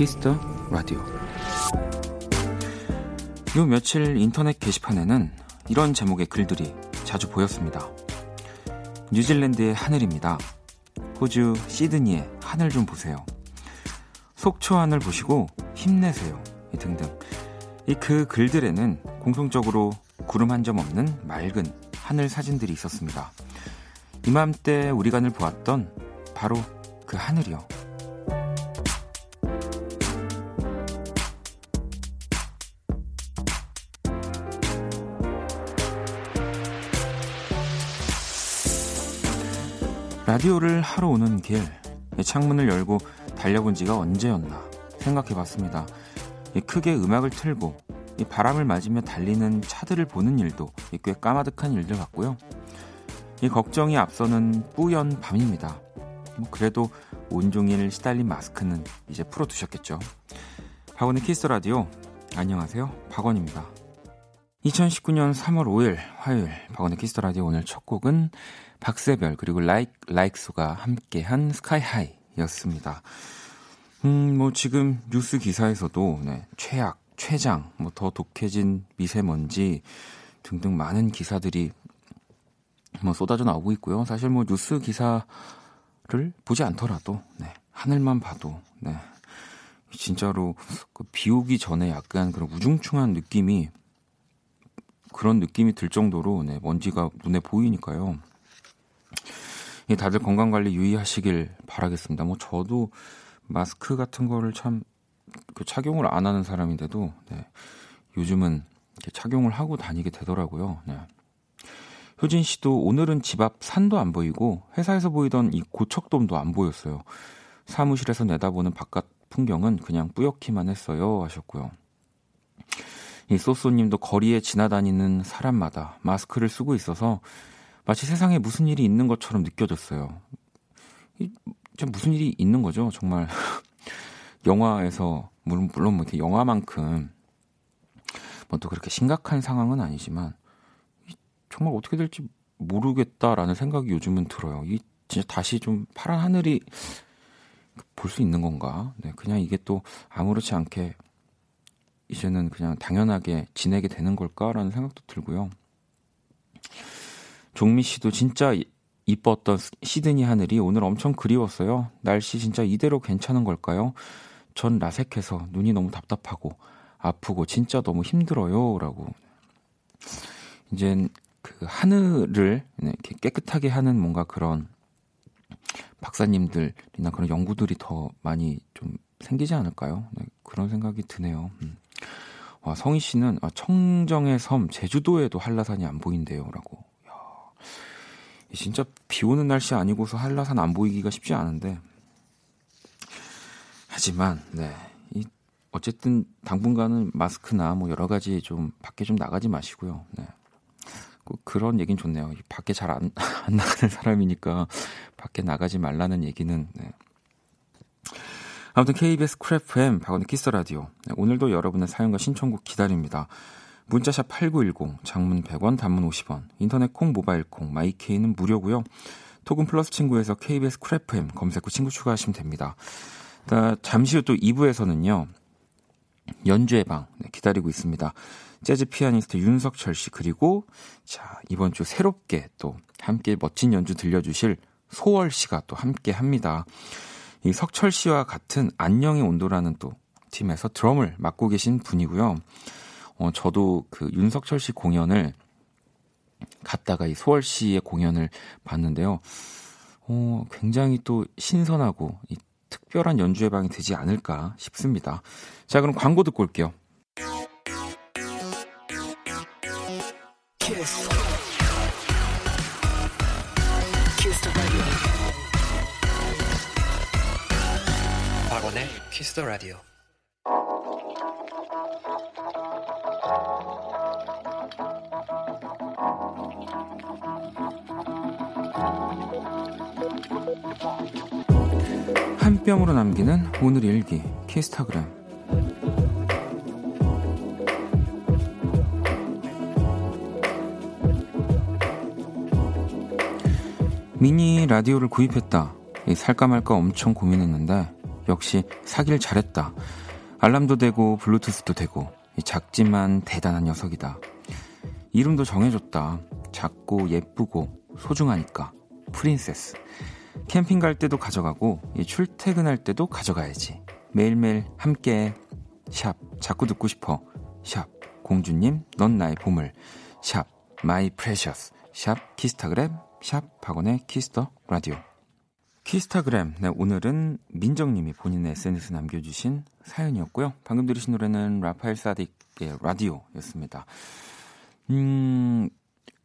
Kiss the Radio. 요 며칠 인터넷 게시판에는 이런 제목의 글들이 자주 보였습니다. 뉴질랜드의 하늘입니다. 호주 시드니의 하늘 좀 보세요. 속초 하늘 보시고 힘내세요. 등등. 이 그 글들에는 공통적으로 구름 한 점 없는 맑은 하늘 사진들이 있었습니다. 이맘때 우리가 늘 보았던 바로 그 하늘이요. 라디오를 하러 오는 길, 창문을 열고 달려본 지가 언제였나 생각해 봤습니다. 크게 음악을 틀고 바람을 맞으며 달리는 차들을 보는 일도 꽤 까마득한 일들 같고요. 이 걱정이 앞서는 뿌연 밤입니다. 뭐 그래도 온종일 시달린 마스크는 이제 풀어두셨겠죠. 박원의 키스 라디오 안녕하세요. 박원입니다. 2019년 3월 5일 화요일 박원의 키스 라디오 오늘 첫 곡은 박세별 그리고 Like Likes가 함께한 Sky High였습니다. 음, 뭐 지금 뉴스 기사에서도 네, 최악, 최장, 뭐 더 독해진 미세먼지 등등 많은 기사들이 뭐 쏟아져 나오고 있고요. 사실 뭐 뉴스 기사를 보지 않더라도 네, 하늘만 봐도 네. 진짜로 그 비 오기 전에 약간 그런 우중충한 느낌이 그런 느낌이 들 정도로 네, 먼지가 눈에 보이니까요. 다들 건강 관리 유의하시길 바라겠습니다. 뭐 저도 마스크 같은 거를 참 그 착용을 안 하는 사람인데도 네, 요즘은 착용을 하고 다니게 되더라고요. 네. 효진 씨도 오늘은 집 앞 산도 안 보이고 회사에서 보이던 이 고척돔도 안 보였어요. 사무실에서 내다보는 바깥 풍경은 그냥 뿌옇기만 했어요 하셨고요. 이 소소님도 거리에 지나다니는 사람마다 마스크를 쓰고 있어서 마치 세상에 무슨 일이 있는 것처럼 느껴졌어요. 이, 무슨 일이 있는 거죠, 정말. 영화에서, 물론, 물론 뭐 영화만큼, 뭐 또 그렇게 심각한 상황은 아니지만, 정말 어떻게 될지 모르겠다라는 생각이 요즘은 들어요. 이 진짜 다시 좀 파란 하늘이 볼 수 있는 건가? 네, 그냥 이게 또 아무렇지 않게 이제는 그냥 당연하게 지내게 되는 걸까라는 생각도 들고요. 종미 씨도 진짜 이뻤던 시드니 하늘이 오늘 엄청 그리웠어요. 날씨 진짜 이대로 괜찮은 걸까요? 전 라섹해서 눈이 너무 답답하고 아프고 진짜 너무 힘들어요. 라고. 이젠 그 하늘을 이렇게 깨끗하게 하는 뭔가 그런 박사님들이나 그런 연구들이 더 많이 좀 생기지 않을까요? 네, 그런 생각이 드네요. 음. 와, 성희 씨는 아, 청정의 섬 제주도에도 한라산이 안 보인대요라고. 진짜 비 오는 날씨 아니고서 한라산 안 보이기가 쉽지 않은데 하지만 네. 이 어쨌든 당분간은 마스크나 뭐 여러 가지 좀 밖에 좀 나가지 마시고요. 네. 꼭 그런 얘기는 좋네요. 밖에 잘 안 안 나가는 사람이니까 밖에 나가지 말라는 얘기는 네. 아무튼 KBS Cool FM 박원의 키스 라디오. 네, 오늘도 여러분의 사연과 신청곡 기다립니다. 문자샵 8910, 장문 100원, 단문 50원, 인터넷 콩, 모바일 콩, 마이케이는 무료고요. 톡은 플러스 친구에서 KBS Cool FM 검색 후 친구 추가하시면 됩니다. 잠시 후 또 2부에서는요. 연주의 방 네, 기다리고 있습니다. 재즈 피아니스트 윤석철 씨 그리고 자 이번 주 새롭게 또 함께 멋진 연주 들려주실 소월 씨가 또 함께 합니다. 이 석철 씨와 같은 안녕의 온도라는 또 팀에서 드럼을 맡고 계신 분이고요. 어, 저도 그 윤석철 씨 공연을 갔다가 이 소월 씨의 공연을 봤는데요. 어, 굉장히 또 신선하고 이 특별한 연주회 방이 되지 않을까 싶습니다. 자, 그럼 광고 듣고 올게요. 더 라디오. 한 뼘으로 남기는 오늘 일기 키스타그램 미니 라디오를 구입했다. 살까 말까 엄청 고민했는데 역시 사길 잘했다. 알람도 되고 블루투스도 되고 작지만 대단한 녀석이다. 이름도 정해줬다. 작고 예쁘고 소중하니까 princess. 캠핑 갈 때도 가져가고 출퇴근할 때도 가져가야지. 매일매일 함께 샵 자꾸 듣고 싶어. 샵 공주님 넌 나의 보물. 샵 my precious. 샵 키스타그램 샵 박원의 Kiss the Radio 키스타그램. 네, 오늘은 민정님이 본인의 SNS 남겨주신 사연이었고요. 방금 들으신 노래는 라파엘 사딕의 라디오였습니다. 음,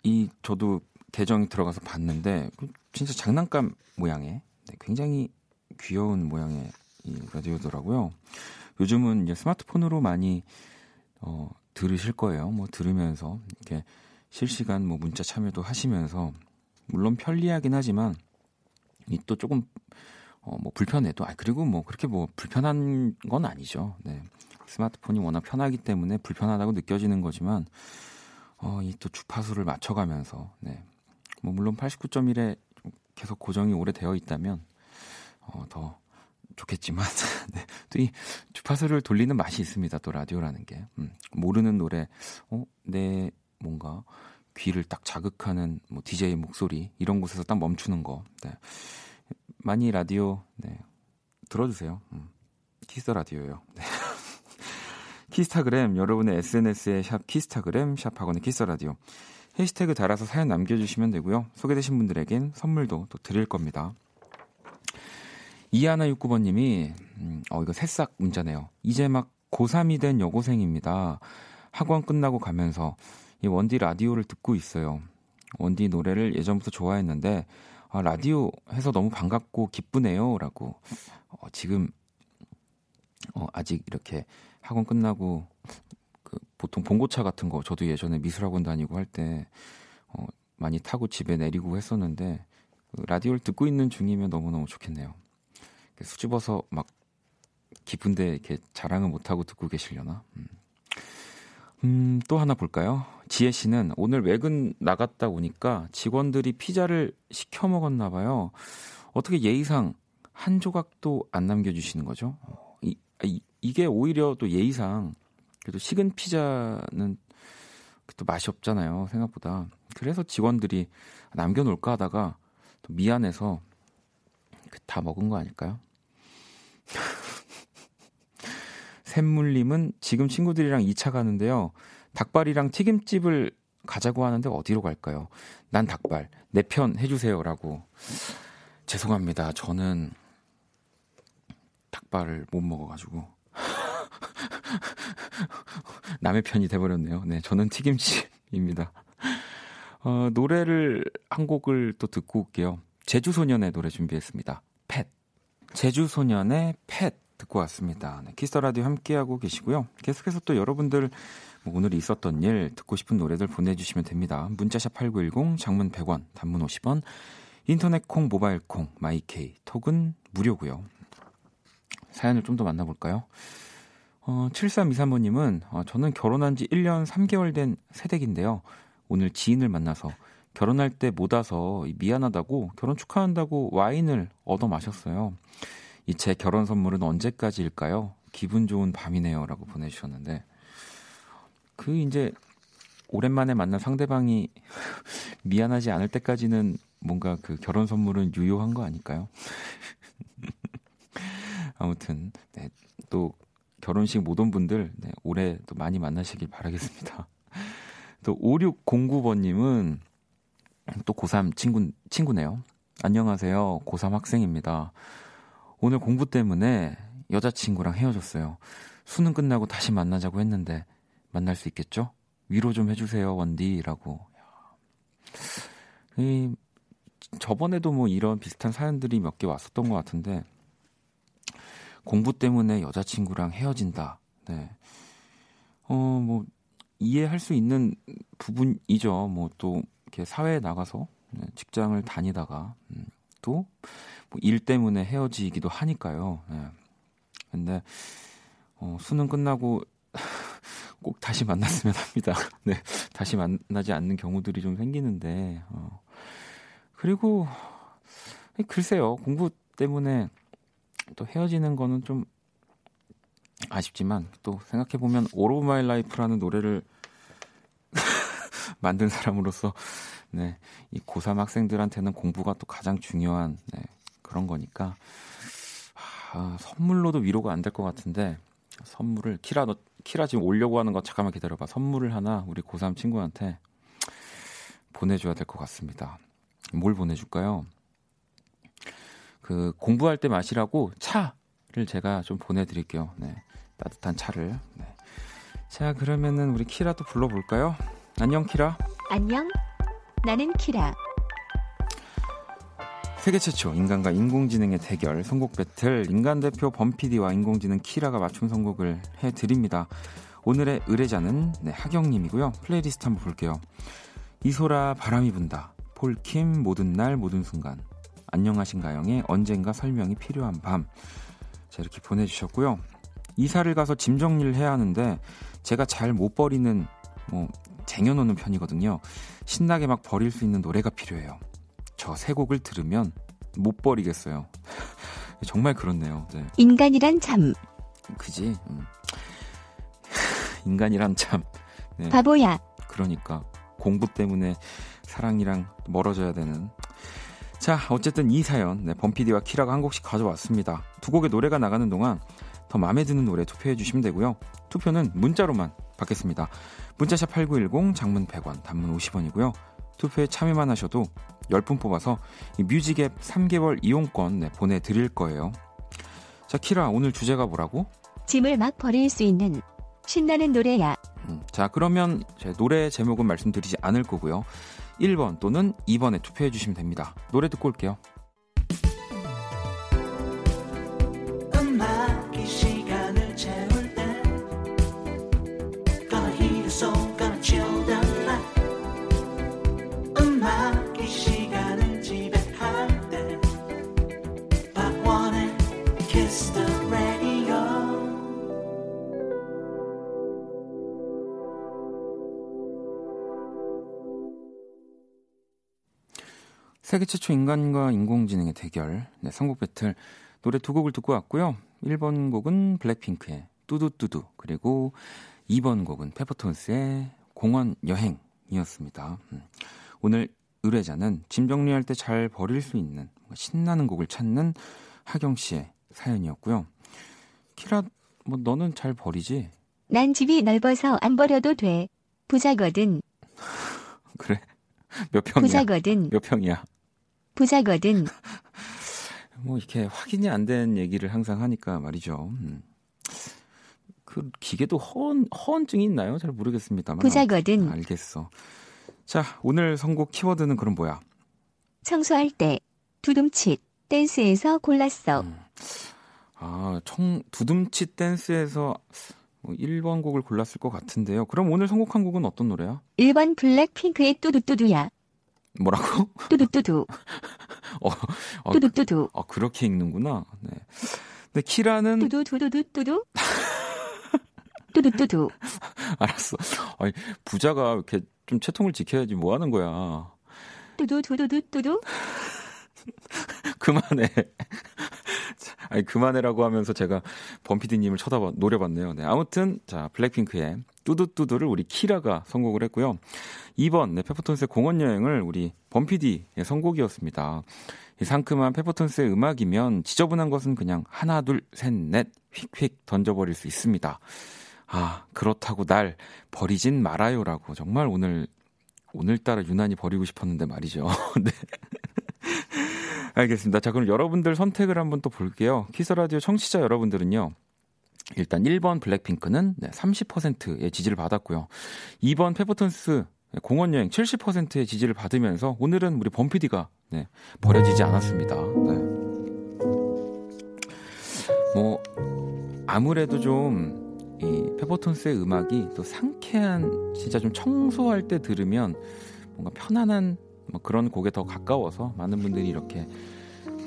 이 저도 계정에 들어가서 봤는데 진짜 장난감 모양의 네, 굉장히 귀여운 모양의 이 라디오더라고요. 요즘은 이제 스마트폰으로 많이 어, 들으실 거예요. 뭐 들으면서 이렇게 실시간 뭐 문자 참여도 하시면서 물론 편리하긴 하지만 이 또 조금 어 뭐 불편해도 아 그리고 뭐 그렇게 뭐 불편한 건 아니죠. 네. 스마트폰이 워낙 편하기 때문에 불편하다고 느껴지는 거지만 어 이 또 주파수를 맞춰가면서 네. 뭐 물론 89.1에 계속 고정이 오래 되어 있다면 어 더 좋겠지만 네. 또이 주파수를 돌리는 맛이 있습니다. 또 라디오라는 게 음, 모르는 노래 어 내 뭔가 귀를 딱 자극하는 뭐 DJ 목소리 이런 곳에서 딱 멈추는 거. 네. 많이 라디오 네. 들어주세요. 음. 키스 라디오요. 네. 키스타그램 여러분의 SNS에 샵 키스타그램 샵 박원의 키스 라디오 해시태그 달아서 사연 남겨주시면 되고요. 소개되신 분들에겐 선물도 또 드릴 겁니다. 이하나 69번님이 음, 어 이거 새싹 문자네요. 이제 막 고3이 된 여고생입니다. 학원 끝나고 가면서 이 원디 라디오를 듣고 있어요. 원디 노래를 예전부터 좋아했는데 아, 라디오 해서 너무 반갑고 기쁘네요라고 어, 지금 어, 아직 이렇게 학원 끝나고 그 보통 봉고차 같은 거 저도 예전에 미술학원 다니고 할 때 어, 많이 타고 집에 내리고 했었는데 그 라디오를 듣고 있는 중이면 너무 너무 좋겠네요. 수줍어서 막 기쁜데 이렇게 자랑을 못하고 듣고 계시려나? 음. 음, 또 하나 볼까요? 지혜 씨는 오늘 외근 나갔다 오니까 직원들이 피자를 시켜 먹었나 봐요. 어떻게 예의상 한 조각도 안 남겨주시는 거죠? 이, 이, 이게 오히려 또 예의상 그래도 식은 피자는 또 맛이 없잖아요. 생각보다. 그래서 직원들이 남겨놓을까 하다가 또 미안해서 그다 먹은 거 아닐까요? 샘물님은 지금 친구들이랑 2차 가는데요. 닭발이랑 튀김집을 가자고 하는데 어디로 갈까요? 난 닭발. 내 편 해주세요라고. 죄송합니다. 저는 닭발을 못 먹어가지고. 남의 편이 돼버렸네요. 네, 저는 튀김집입니다. 어, 노래를 한 곡을 또 듣고 올게요. 재주소년의 노래 준비했습니다. Pet. 재주소년의 Pet. 듣고 왔습니다. 네, 키스 라디오 함께하고 계시고요. 계속해서 또 여러분들 뭐 오늘 있었던 일, 듣고 싶은 노래들 보내주시면 됩니다. 문자샵 8910, 장문 100원, 단문 50원, 인터넷 콩, 모바일 콩, 마이케이, 톡은 무료고요. 사연을 좀 더 만나볼까요? 어, 7323번님은 어, 저는 결혼한 지 1년 3개월 된 새댁인데요. 오늘 지인을 만나서 결혼할 때 못 와서 미안하다고 결혼 축하한다고 와인을 얻어 마셨어요. 이 제 결혼 선물은 언제까지일까요? 기분 좋은 밤이네요라고 보내주셨는데 그 이제 오랜만에 만난 상대방이 미안하지 않을 때까지는 뭔가 그 결혼 선물은 유효한 거 아닐까요? 아무튼 네, 또 결혼식 못 온 분들 네, 올해 또 많이 만나시길 바라겠습니다. 또 5609번님은 또 고3 친구, 친구네요. 안녕하세요. 고3 학생입니다. 오늘 공부 때문에 여자친구랑 헤어졌어요. 수능 끝나고 다시 만나자고 했는데 만날 수 있겠죠? 위로 좀 해주세요, 원디라고. 이, 저번에도 뭐 이런 비슷한 사연들이 몇 개 왔었던 것 같은데 공부 때문에 여자친구랑 헤어진다. 네. 어, 뭐 이해할 수 있는 부분이죠. 뭐 또 이렇게 사회에 나가서 네, 직장을 다니다가 음, 또일 때문에 헤어지기도 하니까요. 네. 근데 어, 수능 끝나고 꼭 다시 만났으면 합니다. 네, 다시 만나지 않는 경우들이 좀 생기는데 어. 그리고 글쎄요. 공부 때문에 또 헤어지는 거는 좀 아쉽지만 또 생각해 보면 Life라는 노래를 만든 사람으로서 네, 이 고3 학생들한테는 공부가 또 가장 중요한 네, 그런 거니까 아, 선물로도 위로가 안 될 것 같은데 선물을 키라 너 키라 지금 오려고 하는 거 잠깐만 기다려봐 선물을 하나 우리 고3 친구한테 보내줘야 될 것 같습니다. 뭘 보내줄까요? 그 공부할 때 마시라고 차를 제가 좀 보내드릴게요. 네, 따뜻한 차를. 네. 자 그러면은 우리 키라도 불러볼까요? 안녕 키라. 안녕. 나는 키라. 세계 최초 인간과 인공지능의 대결 선곡 배틀 인간 대표 범피디와 인공지능 키라가 맞춤 선곡을 해드립니다. 오늘의 의뢰자는 네, 하경님이고요. 플레이리스트 한번 볼게요. 이소라 바람이 분다. 폴킴 모든 날 모든 순간. 안녕하신가영의 언젠가 설명이 필요한 밤. 자 이렇게 보내주셨고요. 이사를 가서 짐 정리를 해야 하는데 제가 잘 못 버리는 뭐 쟁여놓는 편이거든요. 신나게 막 버릴 수 있는 노래가 필요해요. 저 세 곡을 들으면 못 버리겠어요. 정말 그렇네요. 네. 인간이란 참. 그지. 음. 인간이란 참. 네. 바보야. 그러니까 공부 때문에 사랑이랑 멀어져야 되는. 자, 어쨌든 이 사연 네, 범피디와 키라가 한 곡씩 가져왔습니다. 두 곡의 노래가 나가는 동안 더 마음에 드는 노래 투표해 주시면 되고요. 투표는 문자로만 받겠습니다. 문자샵 8910 장문 100원, 단문 50원이고요. 투표에 참여만 하셔도 10분 뽑아서 이 뮤직앱 3개월 이용권 네, 보내드릴 거예요. 자, 키라, 오늘 주제가 뭐라고? 짐을 막 버릴 수 있는 신나는 노래야. 음, 자, 그러면 제 노래 제목은 말씀드리지 않을 거고요. 1번 또는 2번에 투표해 주시면 됩니다. 노래 듣고 올게요. 세계 최초 인간과 인공지능의 대결, 네, 선곡 배틀 노래 두 곡을 듣고 왔고요. 1번 곡은 블랙핑크의 뚜두뚜두 그리고 2번 곡은 페퍼톤스의 공원 여행이었습니다. 음. 오늘 의뢰자는 짐 정리할 때 잘 버릴 수 있는 신나는 곡을 찾는 하경 씨의 사연이었고요. 키라, 뭐 너는 잘 버리지? 난 집이 넓어서 안 버려도 돼. 부자거든. 그래? 몇 평이야? 부자거든. 몇 평이야? 부자거든. 뭐 이렇게 확인이 안 된 얘기를 항상 하니까 말이죠. 음. 그 기계도 허언 허언증이 있나요? 잘 모르겠습니다만. 부자거든. 알겠어. 자, 오늘 선곡 키워드는 그럼 뭐야? 청소할 때 두둠칫 댄스에서 골랐어. 음. 아, 청 두둠칫 댄스에서 1번 뭐 곡을 골랐을 것 같은데요. 그럼 오늘 선곡한 곡은 어떤 노래야? 1번 블랙핑크의 뚜두뚜두야. 뭐라고? 뚜두뚜두. 어, 어, 뚜두뚜두. 어, 그렇게 읽는구나. 네. 근데 키라는 뚜두두두두두. 뚜두뚜두. 알았어. 아니, 부자가 이렇게 좀 채통을 지켜야지 뭐 하는 거야. 뚜두두두두두. 그만해. 아니 그만해라고 하면서 제가 범피디님을 쳐다봐 노려봤네요. 네, 아무튼 자 블랙핑크의 뚜두뚜두를 우리 키라가 선곡을 했고요. 2번 네, 페퍼톤스의 공원 여행을 우리 범피디의 선곡이었습니다. 이 상큼한 페퍼톤스의 음악이면 지저분한 것은 그냥 하나 둘 셋 넷 휙휙 던져버릴 수 있습니다. 아 그렇다고 날 버리진 말아요라고 정말 오늘 오늘따라 유난히 버리고 싶었는데 말이죠. 네. 알겠습니다. 자, 그럼 여러분들 선택을 한번 또 볼게요. 키스라디오 청취자 여러분들은요. 일단 1번 블랙핑크는 네, 30%의 지지를 받았고요. 2번 페퍼톤스 공원 여행 70%의 지지를 받으면서 오늘은 우리 범피디가 네, 버려지지 않았습니다. 네. 뭐 아무래도 좀 이 페퍼톤스의 음악이 또 상쾌한 진짜 좀 청소할 때 들으면 뭔가 편안한 뭐 그런 곡에 더 가까워서 많은 분들이 이렇게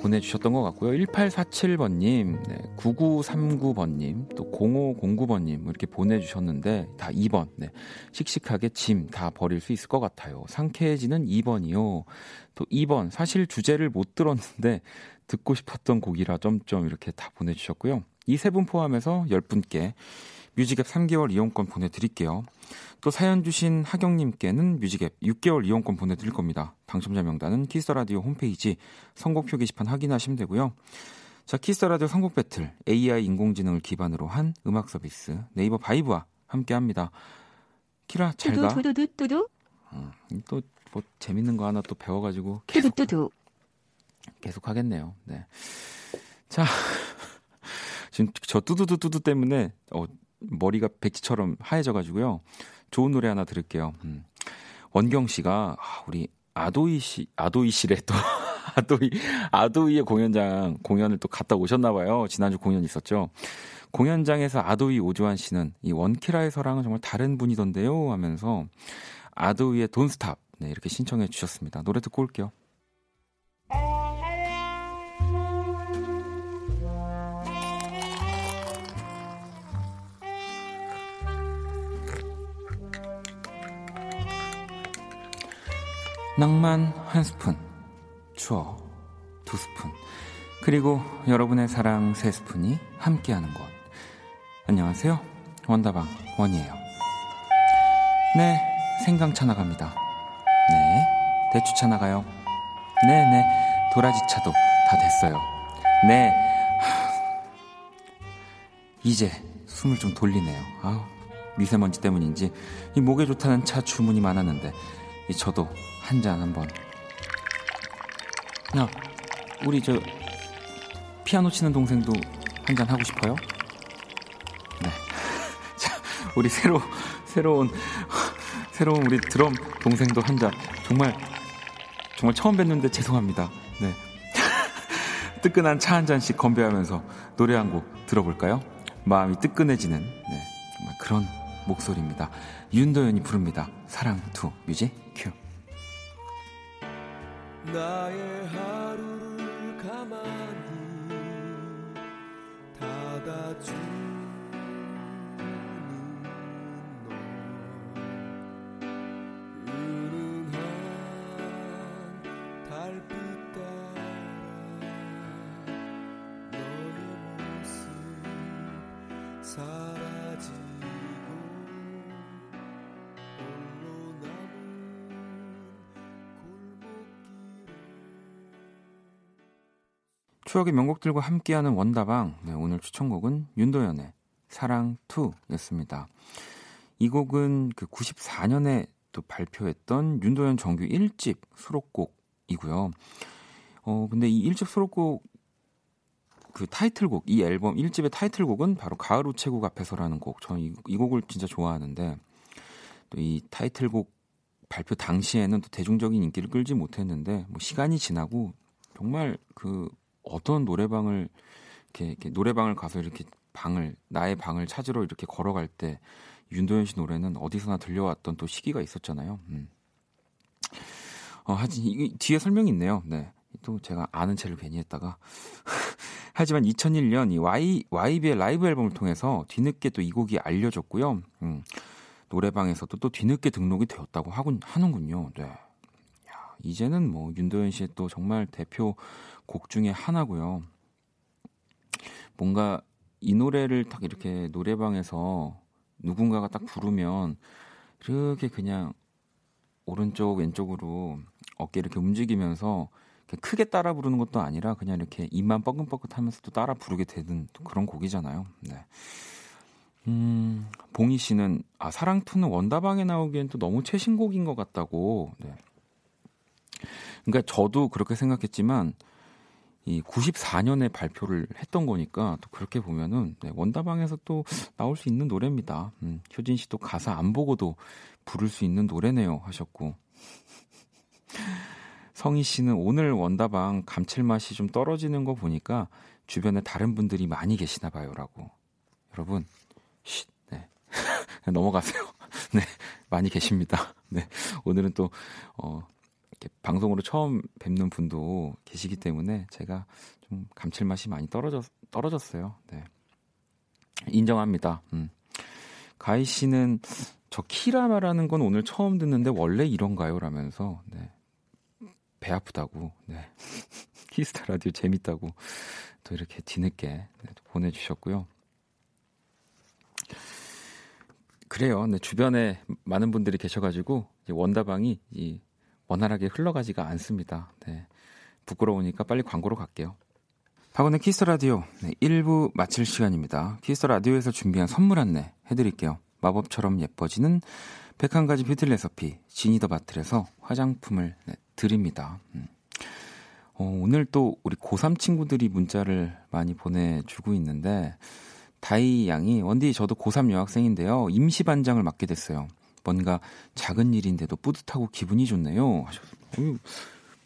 보내주셨던 것 같고요. 1847번님, 네, 9939번님, 또 0509번님 이렇게 보내주셨는데 다 2번. 네, 씩씩하게 짐 다 버릴 수 있을 것 같아요. 상쾌해지는 2번이요. 또 2번 사실 주제를 못 들었는데 듣고 싶었던 곡이라 점점 이렇게 다 보내주셨고요. 이 세 분 포함해서 10분께 뮤직앱 3개월 이용권 보내드릴게요. 또 사연 주신 하경님께는 music앱 6개월 이용권 보내드릴 겁니다. 당첨자 명단은 키스라디오 홈페이지 선곡표 게시판 확인하시면 되고요. 자, 키스라디오 선곡 battle AI 인공지능을 기반으로 한 음악 서비스 네이버 바이브와 함께합니다. 키라 잘 가. 두두두두두두. 음, 또뭐 재밌는 거 하나 또 배워가지고 계속. 계속 하겠네요. 네. 자, 지금 저 뚜두두두두 때문에 어, 머리가 백지처럼 하얘져가지고요. 좋은 노래 하나 들을게요. 음. 원경 씨가 아, 우리 아도이 씨, 아도이 씨래 또 아도이 아도이의 공연장 공연을 또 갔다 오셨나 봐요. 지난주 공연 있었죠. 공연장에서 아도이 오주환 씨는 이 원키라에서랑은 정말 다른 분이던데요 하면서 아도이의 돈스탑 네, 이렇게 신청해 주셨습니다. 노래 듣고 올게요. 낭만 한 스푼, 추억 두 스푼, 그리고 여러분의 사랑 세 스푼이 함께하는 곳. 안녕하세요. 원다방 원이에요. 네, 생강차 나갑니다. 네, 대추차 나가요. 네, 네, 도라지차도 다 됐어요. 네, 하... 이제 숨을 좀 돌리네요. 아우, 미세먼지 때문인지 이 목에 좋다는 차 주문이 많았는데 이 저도 한 잔 한번. 야, 우리 저 피아노 치는 동생도 한 잔 하고 싶어요? 네. 자, 우리 새로 새로운 새로운 우리 드럼 동생도 한 잔. 정말 정말 처음 뵀는데 죄송합니다. 네. 뜨끈한 차 한 잔씩 건배하면서 노래 한 곡 들어볼까요? 마음이 뜨끈해지는 네, 정말 그런 목소리입니다. 윤도현이 부릅니다. 사랑 Two music cue. 나의 하루를 가만히 닫아주 추억의 명곡들과 함께하는 원다방. 네, 오늘 추천곡은 윤도현의 사랑 2였습니다. 이 곡은 그 94년에 또 발표했던 윤도현 정규 1집 수록곡이고요. 어, 근데 이 1집 수록곡 그 타이틀곡, 이 앨범 1집의 타이틀곡은 바로 가을 우체국 앞에서라는 곡. 저는 이, 이 곡을 진짜 좋아하는데 또 이 타이틀곡 발표 당시에는 또 대중적인 인기를 끌지 못했는데 뭐 시간이 지나고 정말 그 어떤 노래방을 이렇게, 이렇게 노래방을 가서 이렇게 방을 나의 방을 찾으러 이렇게 걸어갈 때 윤도현 씨 노래는 어디서나 들려왔던 또 시기가 있었잖아요. 음. 어, 하여튼 이 뒤에 설명이 있네요. 네. 또 제가 아는 체를 괜히 했다가 하지만 2001년 이 Y YB의 라이브 앨범을 통해서 뒤늦게 또 이 곡이 알려졌고요. 음. 노래방에서도 또 뒤늦게 등록이 되었다고 하군 하는군요. 네. 야, 이제는 뭐 윤도현 씨의 또 정말 대표 곡 중에 하나고요. 뭔가 이 노래를 딱 이렇게 노래방에서 누군가가 딱 부르면 이렇게 그냥 오른쪽 왼쪽으로 어깨 이렇게 움직이면서 크게 따라 부르는 것도 아니라 그냥 이렇게 입만 뻐근뻐근하면서 또 따라 부르게 되는 또 그런 곡이잖아요. 네. 음, 봉희 씨는 아 사랑 투는 원다방에 나오기엔 또 너무 최신곡인 것 같다고. 네. 그러니까 저도 그렇게 생각했지만 이 94년에 발표를 했던 거니까 또 그렇게 보면은 네, 원다방에서 또 나올 수 있는 노래입니다. 음, 효진 씨도 가사 안 보고도 부를 수 있는 노래네요 하셨고 성희 씨는 오늘 원다방 감칠맛이 좀 떨어지는 거 보니까 주변에 다른 분들이 많이 계시나 봐요라고 여러분 쉿, 네. 넘어가세요. 네, 많이 계십니다. 네, 오늘은 또, 어, 방송으로 처음 뵙는 분도 계시기 때문에 제가 좀 감칠맛이 많이 떨어졌 떨어졌어요. 네. 인정합니다. 음. 가희 씨는 저 키라 말하는 건 오늘 처음 듣는데 원래 이런가요? 라면서 네. 배 아프다고 네. 키스타 라디오 재밌다고 또 이렇게 뒤늦게 네, 보내주셨고요. 그래요. 네, 주변에 많은 분들이 계셔가지고 원다방이 이 원활하게 흘러가지가 않습니다. 네, 부끄러우니까 빨리 광고로 갈게요. 박원의 키스 라디오 네, 1부 마칠 시간입니다. 키스 라디오에서 준비한 선물 안내 해드릴게요. 마법처럼 예뻐지는 101가지 뷰티 레서피 지니더 바틀에서 화장품을 네, 드립니다. 음. 어, 오늘 또 우리 고3 친구들이 문자를 많이 보내주고 있는데 다이 양이 원디 저도 고3 여학생인데요. 임시 반장을 맡게 됐어요. 뭔가 작은 일인데도 뿌듯하고 기분이 좋네요. 하셨어요.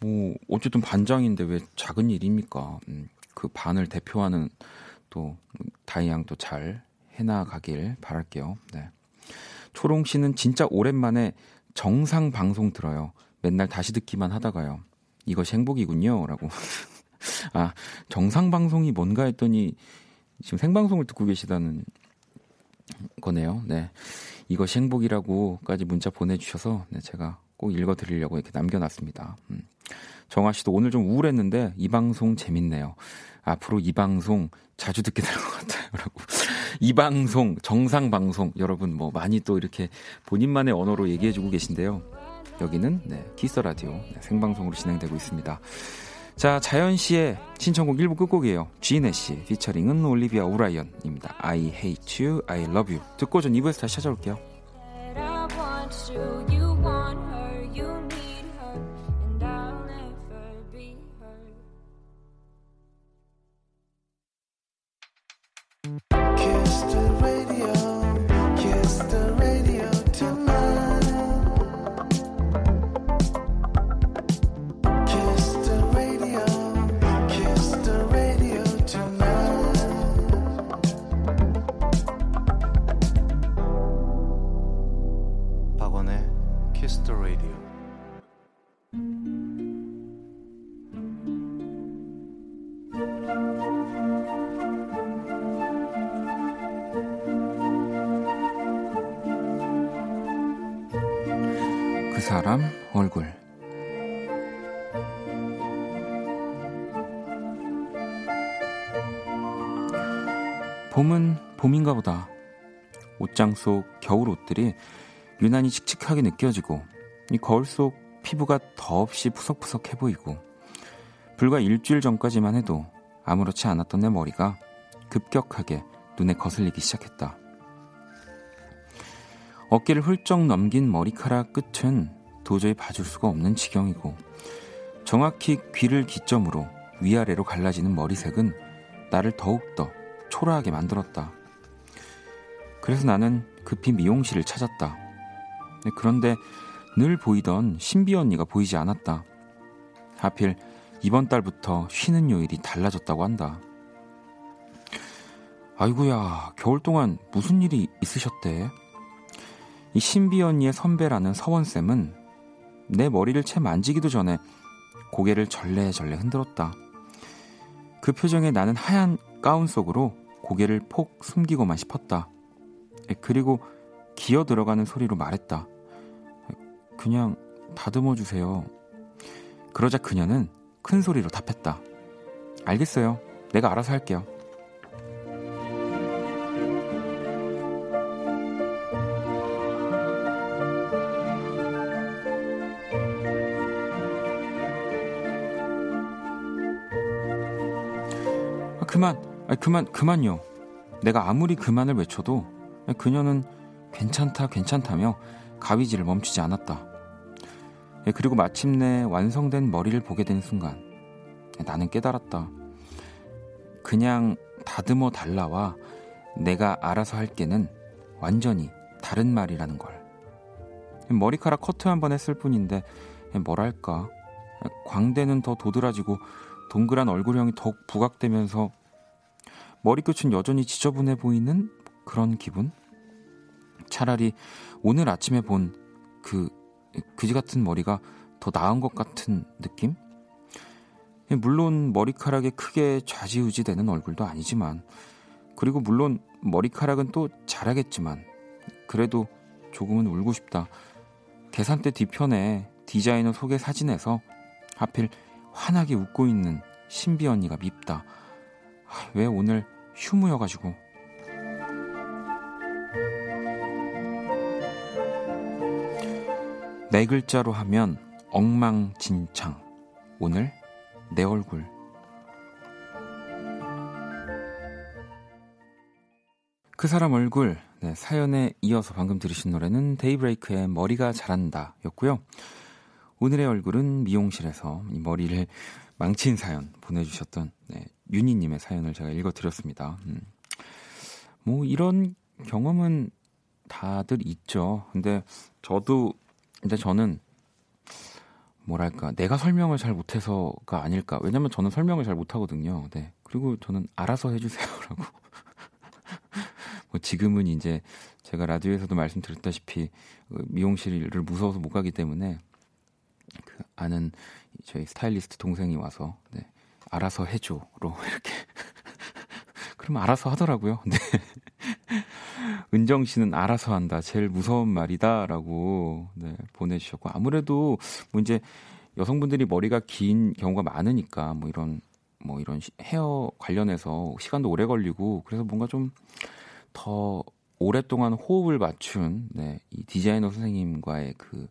뭐 어쨌든 반장인데 왜 작은 일입니까? 음, 그 반을 대표하는 또 다이 양도 잘 해나가길 바랄게요. 네. 초롱 씨는 진짜 오랜만에 정상 방송 들어요. 맨날 다시 듣기만 하다가요. 이것이 행복이군요. 라고. 아, 정상 방송이 뭔가 했더니 지금 생방송을 듣고 계시다는 거네요. 네. 이것이 행복이라고까지 문자 보내주셔서 네, 제가 꼭 읽어드리려고 이렇게 남겨놨습니다. 음. 정아 씨도 오늘 좀 우울했는데 이 방송 재밌네요. 앞으로 이 방송 자주 듣게 될 것 같아요. 이 방송, 정상 방송, 여러분 뭐 많이 또 이렇게 본인만의 언어로 얘기해주고 계신데요. 여기는 네, 키스 라디오 네, 생방송으로 진행되고 있습니다. 자, 자연 씨의 신청곡 1부 끝곡이에요. 지네 씨 피처링은 올리비아 우라이언입니다. I hate you, I love you. 듣고 전 2부에서 다시 찾아올게요. 유난히 칙칙하게 느껴지고 이 거울 속 피부가 더없이 푸석푸석해 보이고 불과 일주일 전까지만 해도 아무렇지 않았던 내 머리가 급격하게 눈에 거슬리기 시작했다. 어깨를 훌쩍 넘긴 머리카락 끝은 도저히 봐줄 수가 없는 지경이고 정확히 귀를 기점으로 위아래로 갈라지는 머리색은 나를 더욱더 초라하게 만들었다. 그래서 나는 급히 미용실을 찾았다. 네, 그런데 늘 보이던 신비 언니가 보이지 않았다. 하필 이번 달부터 쉬는 요일이 달라졌다고 한다. 아이고야, 겨울 동안 무슨 일이 있으셨대? 이 신비 언니의 선배라는 서원쌤은 내 머리를 채 만지기도 전에 고개를 절레절레 흔들었다. 그 표정에 나는 하얀 가운 속으로 고개를 폭 숨기고만 싶었다. 그리고 기어 들어가는 소리로 말했다. 그냥 다듬어 주세요. 그러자 그녀는 큰 소리로 답했다. 알겠어요. 내가 알아서 할게요. 아, 그만, 아, 그만, 그만요. 내가 아무리 그만을 외쳐도 그녀는 괜찮다, 괜찮다며 가위질을 멈추지 않았다. 예, 그리고 마침내 완성된 머리를 보게 된 순간 나는 깨달았다. 그냥 다듬어 달라와 내가 알아서 할게는 완전히 다른 말이라는 걸. 머리카락 커트 한 번 했을 뿐인데 뭐랄까 광대는 더 도드라지고 동그란 얼굴형이 더욱 부각되면서 머리끝은 여전히 지저분해 보이는 그런 기분? 차라리 오늘 아침에 본 그 그지 같은 머리가 더 나은 것 같은 느낌? 물론 머리카락에 크게 좌지우지 되는 얼굴도 아니지만 그리고 물론 머리카락은 또 자라겠지만 그래도 조금은 울고 싶다. 계산대 뒤편에 디자이너 소개 사진에서 하필 환하게 웃고 있는 신비 언니가 밉다. 아, 왜 오늘 휴무여가지고. 네 글자로 하면 엉망진창. 오늘 내 얼굴. 그 사람 얼굴 네, 사연에 이어서 방금 들으신 노래는 데이브레이크의 머리가 자란다 였고요. 오늘의 얼굴은 미용실에서 이 머리를 망친 사연 보내주셨던 네, 윤희님의 사연을 제가 읽어드렸습니다. 음. 뭐 이런 경험은 다들 있죠. 근데 저도 근데 저는 뭐랄까 내가 설명을 잘 못해서가 아닐까. 왜냐면 저는 설명을 잘 못하거든요. 네. 그리고 저는 알아서 해주세요라고. 뭐 지금은 이제 제가 라디오에서도 말씀드렸다시피 그 미용실을 무서워서 못 가기 때문에 그 아는 저희 스타일리스트 동생이 와서 네, 알아서 해줘로 이렇게 그럼 알아서 하더라고요. 네. 은정 씨는 알아서 한다. 제일 무서운 말이다라고 네, 보내주셨고 아무래도 뭐 이제 여성분들이 머리가 긴 경우가 많으니까 뭐 이런 뭐 이런 헤어 관련해서 시간도 오래 걸리고 그래서 뭔가 좀 더 오랫동안 호흡을 맞춘 네, 이 디자이너 선생님과의 그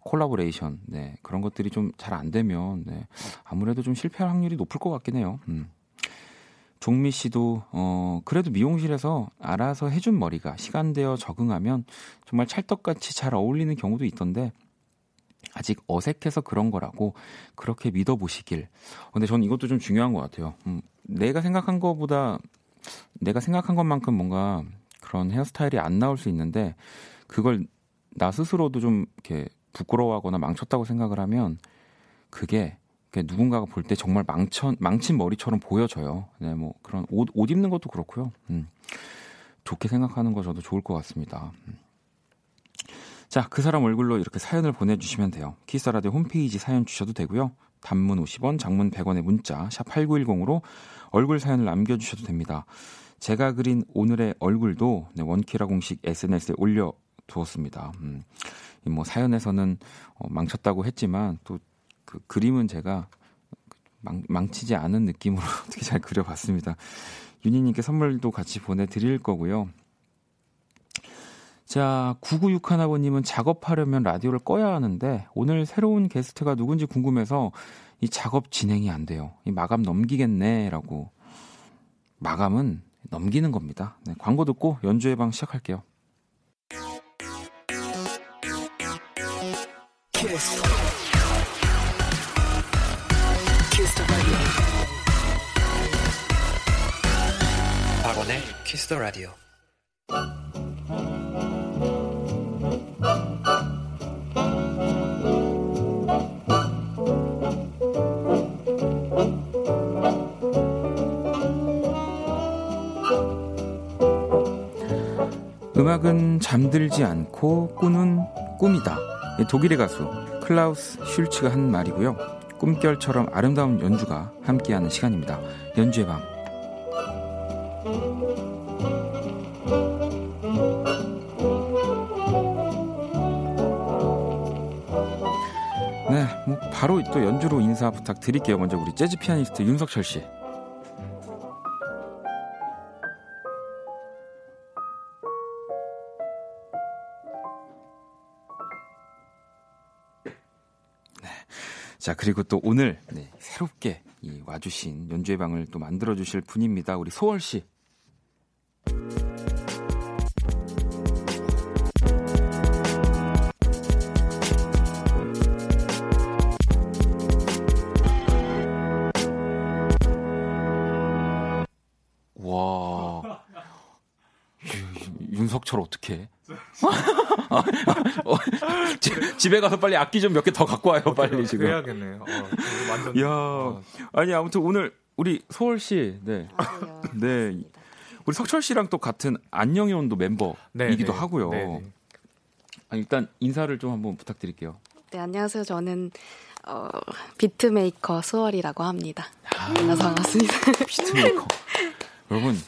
콜라보레이션 네, 그런 것들이 좀 잘 안 되면 네, 아무래도 좀 실패할 확률이 높을 것 같긴 해요. 음. 종미 씨도 어 그래도 미용실에서 알아서 해준 머리가 시간되어 적응하면 정말 찰떡같이 잘 어울리는 경우도 있던데 아직 어색해서 그런 거라고 그렇게 믿어보시길. 근데 저는 이것도 좀 중요한 것 같아요. 음, 내가 생각한 것보다 내가 생각한 것만큼 뭔가 그런 헤어스타일이 안 나올 수 있는데 그걸 나 스스로도 좀 이렇게 부끄러워하거나 망쳤다고 생각을 하면 그게 누군가가 볼 때 정말 망천, 망친 머리처럼 보여져요. 네, 뭐 그런 옷, 옷 입는 것도 그렇고요. 음, 좋게 생각하는 거 저도 좋을 것 같습니다. 음. 자, 그 사람 얼굴로 이렇게 사연을 보내주시면 돼요. 키스라디오 홈페이지 사연 주셔도 되고요. 단문 50원, 장문 100원의 문자 샵 8910으로 얼굴 사연을 남겨주셔도 됩니다. 제가 그린 오늘의 얼굴도 네, 원키라 공식 SNS에 올려두었습니다. 음, 뭐 사연에서는 어, 망쳤다고 했지만 또 그 그림은 제가 망, 망치지 않은 느낌으로 어떻게 잘 그려봤습니다. 윤희님께 선물도 같이 보내드릴 거고요. 자, 9961번님은 작업하려면 라디오를 꺼야 하는데 오늘 새로운 게스트가 누군지 궁금해서 이 작업 진행이 안 돼요. 이 마감 넘기겠네라고. 마감은 넘기는 겁니다. 네, 광고 듣고 연주의 방 시작할게요. Radio. 박원의 the Radio. 음악은 잠들지 않고 꾸는 꿈이다. 이 독일의 가수 클라우스 슐츠가 한 말이고요. 꿈결처럼 아름다운 연주가 함께하는 시간입니다. 연주의 방. 네, 뭐 바로 또 연주로 인사 부탁드릴게요. 먼저 우리 재즈 피아니스트 윤석철 씨. 자, 그리고 또 오늘 네, 새롭게 이 와주신 연주의 방을 또 만들어주실 분입니다. 우리 소월 씨. 유- 윤석철 어떻게? 어, 지- 집에 가서 빨리 악기 좀 몇 개 더 갖고 와요, 빨리 지금. 그래야겠네요. 어, 완전. 야, 어, 아니 아무튼 오늘 우리 소월 씨, 네, 네, 우리 석철 씨랑 또 같은 안녕의 온도 네, 멤버이기도 네. 하고요. 네, 네. 아, 일단 인사를 좀 한번 부탁드릴게요. 네, 안녕하세요. 저는 어, beatmaker 소월이라고 합니다. 만나서 반갑습니다. beatmaker. 여러분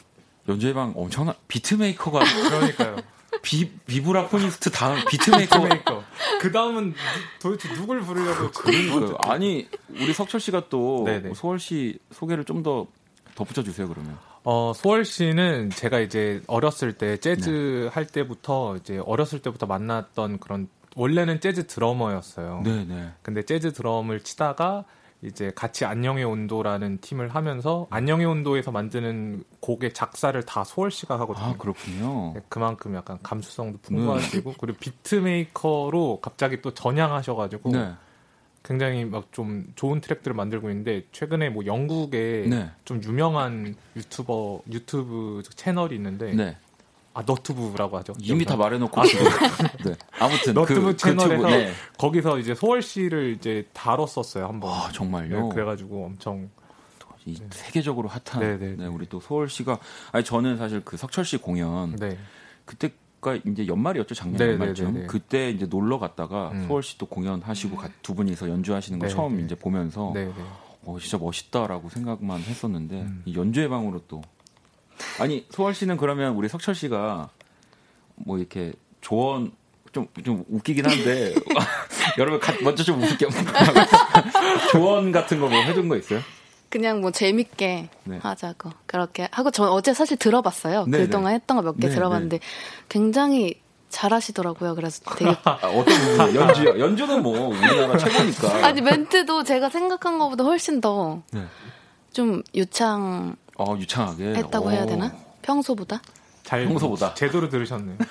연주의 방 엄청난 beatmaker가 그러니까요. 비 vibraphonist 다음 beatmaker가 beatmaker. 그 다음은 도대체 누굴 부르려고 그러니까요. 아니 우리 석철 씨가 또 네네. 소월 씨 소개를 좀 더 덧붙여 주세요 그러면. 어, 소월 씨는 제가 이제 어렸을 때 재즈 네. 할 때부터 이제 어렸을 때부터 만났던 그런 원래는 재즈 드러머였어요. 네네. 근데 재즈 드럼을 치다가 이제 같이 안녕의 온도라는 팀을 하면서 안녕의 온도에서 만드는 곡의 작사를 다 소월 씨가 하거든요. 아 그렇군요. 네, 그만큼 약간 감수성도 풍부하시고 그리고 beatmaker로 갑자기 또 전향하셔 가지고 네. 굉장히 막 좀 좋은 트랙들을 만들고 있는데 최근에 뭐 영국에 네. 좀 유명한 유튜버 유튜브 채널이 있는데 네. 아 너튜브라고 하죠. 이미 다 영상. 말해놓고 지금. 네. 아무튼 너튜브 그, 채널에서 그 네. 거기서 이제 소월 씨를 이제 다뤘었어요 한번. 아 정말요. 네, 그래가지고 엄청 이 세계적으로 핫한 네, 네, 네, 네. 우리 또 소월 씨가 아니 저는 사실 그 석철 씨 공연 네 그때가 이제 연말이었죠 작년 네, 연말쯤 네, 네, 네. 그때 이제 놀러 갔다가 음. 소월 씨 또 공연하시고 가- 두 분이서 연주하시는 걸 네, 처음 네. 이제 보면서 네, 네. 어 진짜 멋있다라고 생각만 했었는데 음. 이 연주회 방으로 또 아니 소월 씨는 그러면 우리 석철 씨가 뭐 이렇게 조언 좀, 좀 웃기긴 한데 여러분 가- 먼저 좀 웃겨 조언 같은 거 뭐 해준 거 있어요? 그냥 뭐 재밌게 네. 하자고 그렇게 하고 전 어제 사실 들어봤어요. 네, 그동안 했던 거 몇개 네, 들어봤는데 굉장히 잘하시더라고요. 그래서 되게 아, 어떤 연주요? 연주는 뭐 우리나라 최고니까. 아니 멘트도 제가 생각한 것보다 훨씬 더좀 네. 유창했다고 어 유창하게 해야 어. 되나? 평소보다? 잘 평소보다. 제대로 들으셨네요.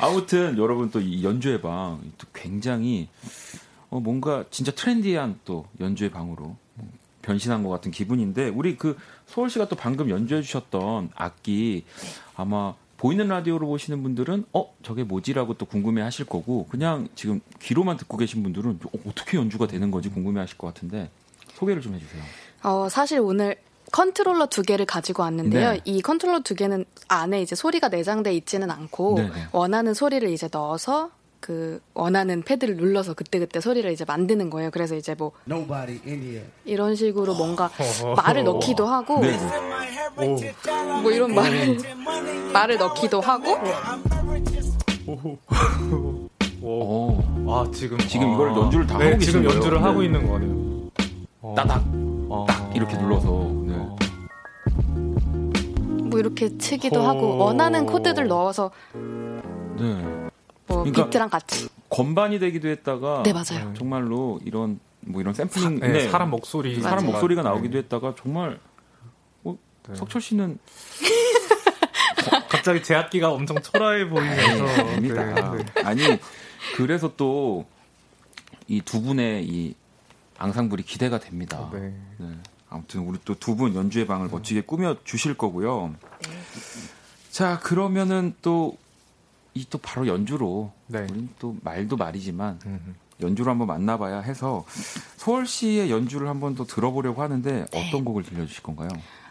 아무튼 여러분 또 이 연주회 방또 굉장히 어, 뭔가 진짜 트렌디한 또 연주회 방으로 변신한 것 같은 기분인데 우리 그 소월 씨가 또 방금 연주해 주셨던 악기 아마 보이는 라디오로 보시는 분들은 어 저게 뭐지라고 또 궁금해하실 거고 그냥 지금 귀로만 듣고 계신 분들은 어, 어떻게 연주가 되는 거지 궁금해하실 것 같은데 소개를 좀 해주세요. 어, 사실 오늘 컨트롤러 두 개를 가지고 왔는데요. 네. 이 컨트롤러 두 개는 안에 이제 소리가 내장돼 있지는 않고 네, 네. 원하는 소리를 이제 넣어서 그 원하는 패드를 눌러서 그때그때 소리를 이제 만드는 거예요. 그래서 이제 뭐 Nobody in here. 이런 식으로 뭔가 말을 넣기도 하고 네. 뭐 이런 말을 말을 넣기도 하고 오. 어, 아 지금 지금 아. 이걸 연주를 다 네, 하고 지금 계신 연주를 거예요. 하고 네. 있는 거네요. 어. 따닥 어. 딱 이렇게 눌러서 네. 어. 뭐 이렇게 치기도 호. 하고 원하는 코드들 넣어서 네. 뭐 그러니까 비트랑 같이 건반이 되기도 했다가 네 맞아요. 정말로 이런 뭐 이런 샘플링 네, 네, 사람 목소리 사람 맞아요. 목소리가 네. 나오기도 했다가 정말 어, 네. 석철 씨는 갑자기 제 악기가 엄청 초라해 보이면서 아닙니다. 네, 네. 아니 그래서 또 이 두 분의 이 앙상블이 기대가 됩니다. 네. 네. 아무튼 우리 또 두 분 연주의 방을 멋지게 꾸며 주실 거고요. 자 그러면은 또 이 또 바로 연주로 네. 우리는 또 말도 말이지만 음. 연주를 한번 만나봐야 해서 소월 씨의 연주를 한번 더 들어보려고 하는데 어떤 곡을 들려주실 건가요?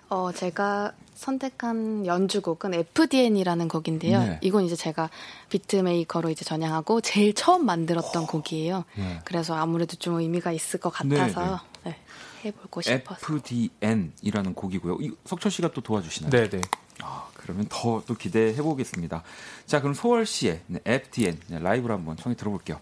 어, 제가 선택한 연주곡은 FDN이라는 곡인데요. 네. 이건 이제 제가 비트메이커로 이제 전향하고 제일 처음 만들었던 곡이에요. 네. 그래서 아무래도 좀 의미가 있을 것 같아서 네, 해보고 싶어서. FDN이라는 곡이고요. 이 석철 씨가 또 도와주시나요? 네, 네. 아, 그러면 더 또 기대해 보겠습니다. 자, 그럼 소월 씨의 네, FDN 네, 라이브로 한번 청해 들어볼게요.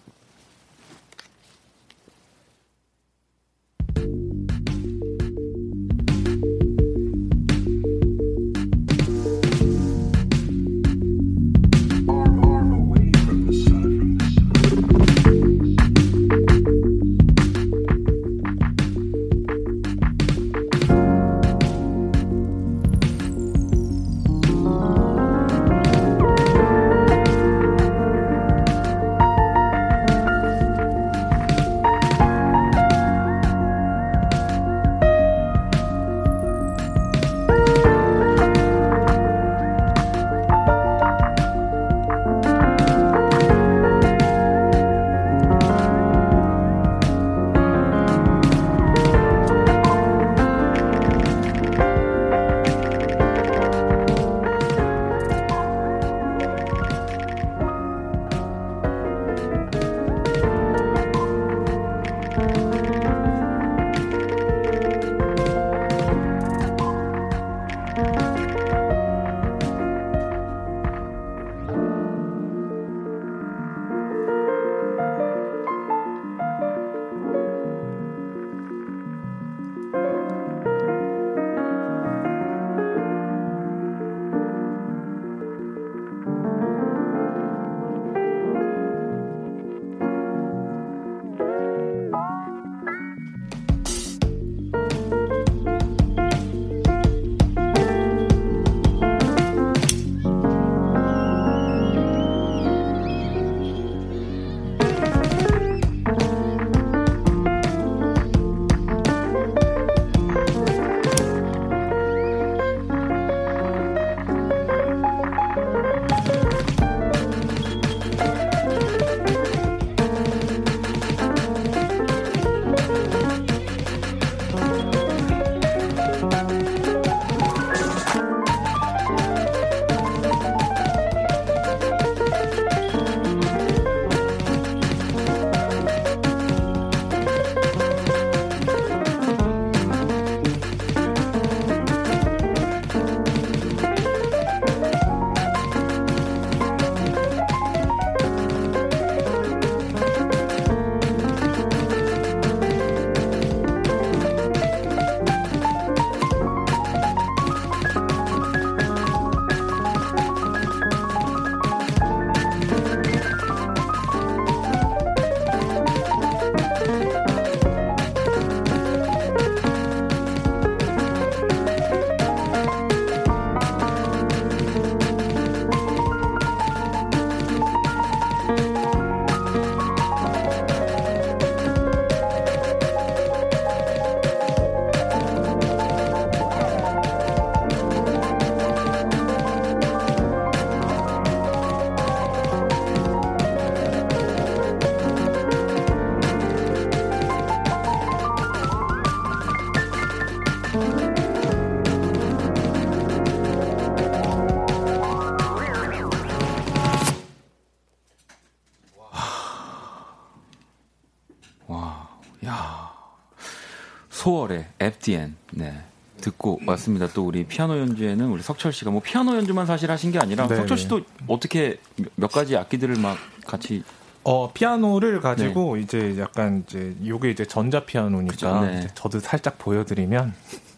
FDN. 네. 듣고 왔습니다. 또 우리 피아노 연주에는 우리 석철 씨가 뭐 피아노 연주만 사실 하신 게 아니라 네, 석철 네. 씨도 어떻게 몇 가지 악기들을 막 같이 어 피아노를 가지고 이제 약간 이제 요게 이제 전자 피아노니까 네. 저도 살짝 보여드리면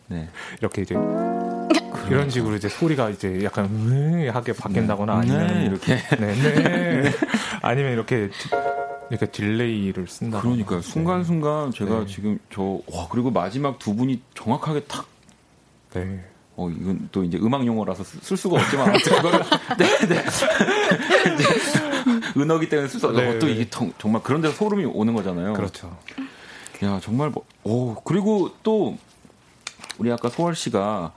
네. 이렇게 이제 이런 식으로 이제 소리가 이제 약간 으 하게 바뀐다거나 네, 아니면 뭐 이렇게 네, 네. 아니면 이렇게 디- 이렇게 delay를 쓴다. 그러니까요. 순간순간 제가 네. 지금 저 와 그리고 마지막 두 분이 정확하게 탁 네. 어, 이건 또 이제 음악 용어라서 쓸- 쓸 수가 없지만, 아무튼 그거를, 네, 네. 은어기 때문에 쓸 수 없고, 네, 또 네. 이게 정- 정말 그런 데서 소름이 오는 거잖아요. 그렇죠. 야, 정말, 뭐, 오, 그리고 또, 우리 아까 소월 씨가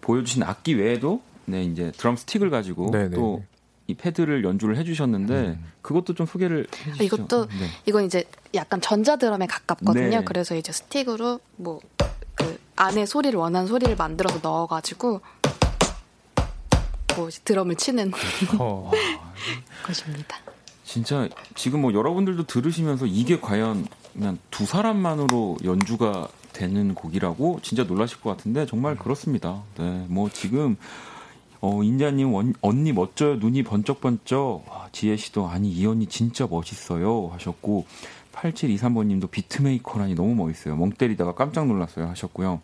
보여주신 악기 외에도, 네, 이제 드럼 스틱을 가지고 네, 네, 또 네. 이 패드를 연주를 해주셨는데, 그것도 좀 소개를 해주시죠. 이것도 네. 이건 이제 약간 전자 드럼에 가깝거든요. 네. 그래서 이제 스틱으로 뭐 그 안에 소리를 원하는 소리를 만들어서 넣어가지고 뭐 드럼을 치는 어, 것입니다. 진짜 지금 뭐 여러분들도 들으시면서 이게 과연 그냥 두 사람만으로 연주가 되는 곡이라고 진짜 놀라실 것 같은데 정말 그렇습니다. 네, 뭐 지금 어 인자님 원- 언니 멋져요 눈이 번쩍번쩍 와, 지혜 씨도 아니 이 언니 진짜 멋있어요 하셨고 8723번 님도 비트메이커라니 너무 멋있어요 멍 때리다가 깜짝 놀랐어요 하셨고요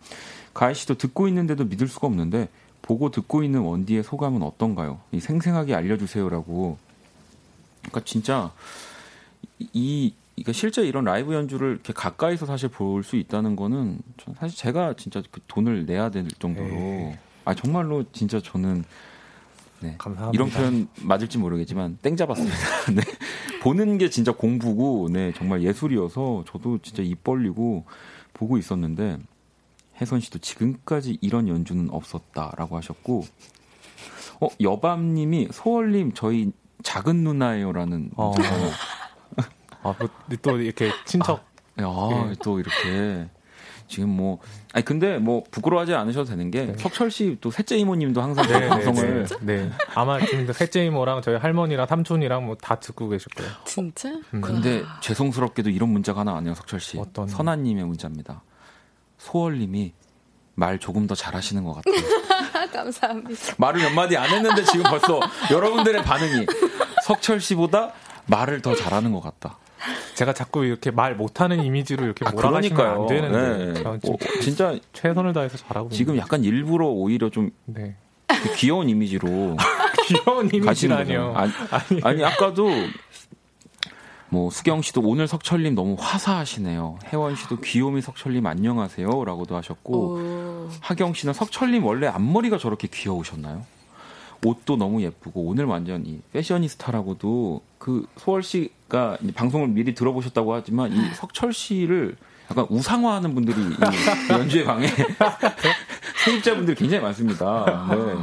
가희 씨도 듣고 있는데도 믿을 수가 없는데 보고 듣고 있는 원디의 소감은 어떤가요? 이 생생하게 알려주세요라고 그러니까 진짜 이 그러니까 실제 이런 라이브 연주를 이렇게 가까이서 사실 볼 수 있다는 거는 전 사실 제가 진짜 그 돈을 내야 될 정도로 에이. 아 정말로 진짜 저는 네. 감사합니다. 이런 표현 맞을지 모르겠지만 땡 잡았습니다. 네. 보는 게 진짜 공부고 네 정말 예술이어서 저도 진짜 입 벌리고 보고 있었는데 혜선 씨도 지금까지 이런 연주는 없었다라고 하셨고 어 여밤님이 소월님 저희 작은 누나예요라는 어. 문자가 아, 뭐, 또 이렇게 친척. 야, 예. 또 이렇게 지금 뭐 아니 근데 뭐 부끄러워하지 않으셔도 되는 게 네. 석철 씨 또 셋째 이모님도 항상 네, 네, 방송을 네, 네. 아마 지금 셋째 이모랑 저희 할머니랑 삼촌이랑 뭐 다 듣고 계실 거예요. 진짜? 음. 근데 죄송스럽게도 이런 문자가 하나 왔네요, 석철 씨. 어떤? 선아 님의 문자입니다. 소월 님이 말 조금 더 잘하시는 것 같아요. 감사합니다. 말을 몇 마디 안 했는데 지금 벌써 여러분들의 반응이 석철 씨보다 말을 더 잘하는 것 같다. 제가 자꾸 이렇게 말 못하는 이미지로 이렇게 아, 몰아가시면 안 되는데. 네. 어, 진짜 최선을 다해서 잘하고 지금 있는데. 약간 일부러 오히려 좀 네. 그 귀여운 이미지로 귀여운 가시는 이미지라뇨. 거죠. 아니, 아니 아까도 뭐 수경 씨도 오늘 석철님 너무 화사하시네요. 혜원 씨도 귀요미 석철님 안녕하세요라고도 하셨고 오. 하경 씨는 석철님 원래 앞머리가 저렇게 귀여우셨나요? 옷도 너무 예쁘고 오늘 완전 이 패셔니스타라고도 그 소월 씨가 이제 방송을 미리 들어보셨다고 하지만 이 석철 씨를 약간 우상화하는 분들이 이 연주회 방에 세입자분들이 굉장히 많습니다. 네.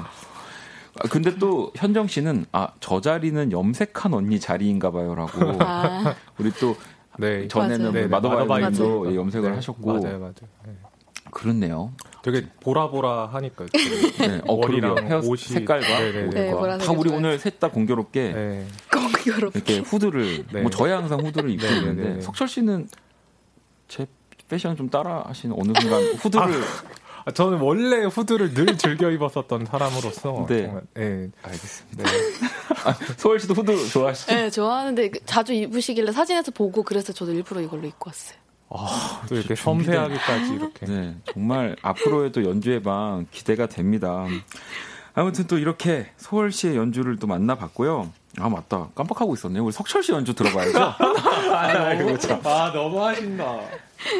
아, 근데 또 현정 씨는 아 저 자리는 염색한 언니 자리인가 봐요라고 아, 우리 또 네. 전에는 맞아요. 마더바이님도 맞아요. 염색을 네, 하셨고 맞아요, 맞아요. 네. 그렇네요. 되게 보라보라 하니까. 네, 어, 머리랑. 헤어 옷이- 색깔과 네, 네, 네. 보라색이 다 우리. 오늘 셋 다 공교롭게 네. 꼭 여러분. 이렇게 후드를 네. 뭐 저야 항상 후드를 입고 네, 네, 있는데 네, 네. 석철 씨는 제 패션 좀 따라 하시는 어느 순간 후드를 아, 저는 원래 후드를 늘 즐겨 입었었던 사람으로서 네. 정말 네. 알겠습니다. 네. 소월 씨도 후드 좋아하시죠? 네, 좋아하는데 그 자주 입으시길래 사진에서 보고 그래서 저도 일부러 이걸로 입고 왔어요. 또 이렇게 섬세하게까지 이렇게. 네, 정말 앞으로의 또 연주의 방 기대가 됩니다. 아무튼 또 이렇게 소월 씨의 연주를 또 만나봤고요. 아 맞다 깜빡하고 있었네요. 우리 석철 씨 연주 들어봐야죠. 아, 너무, 아, 너무 하신다.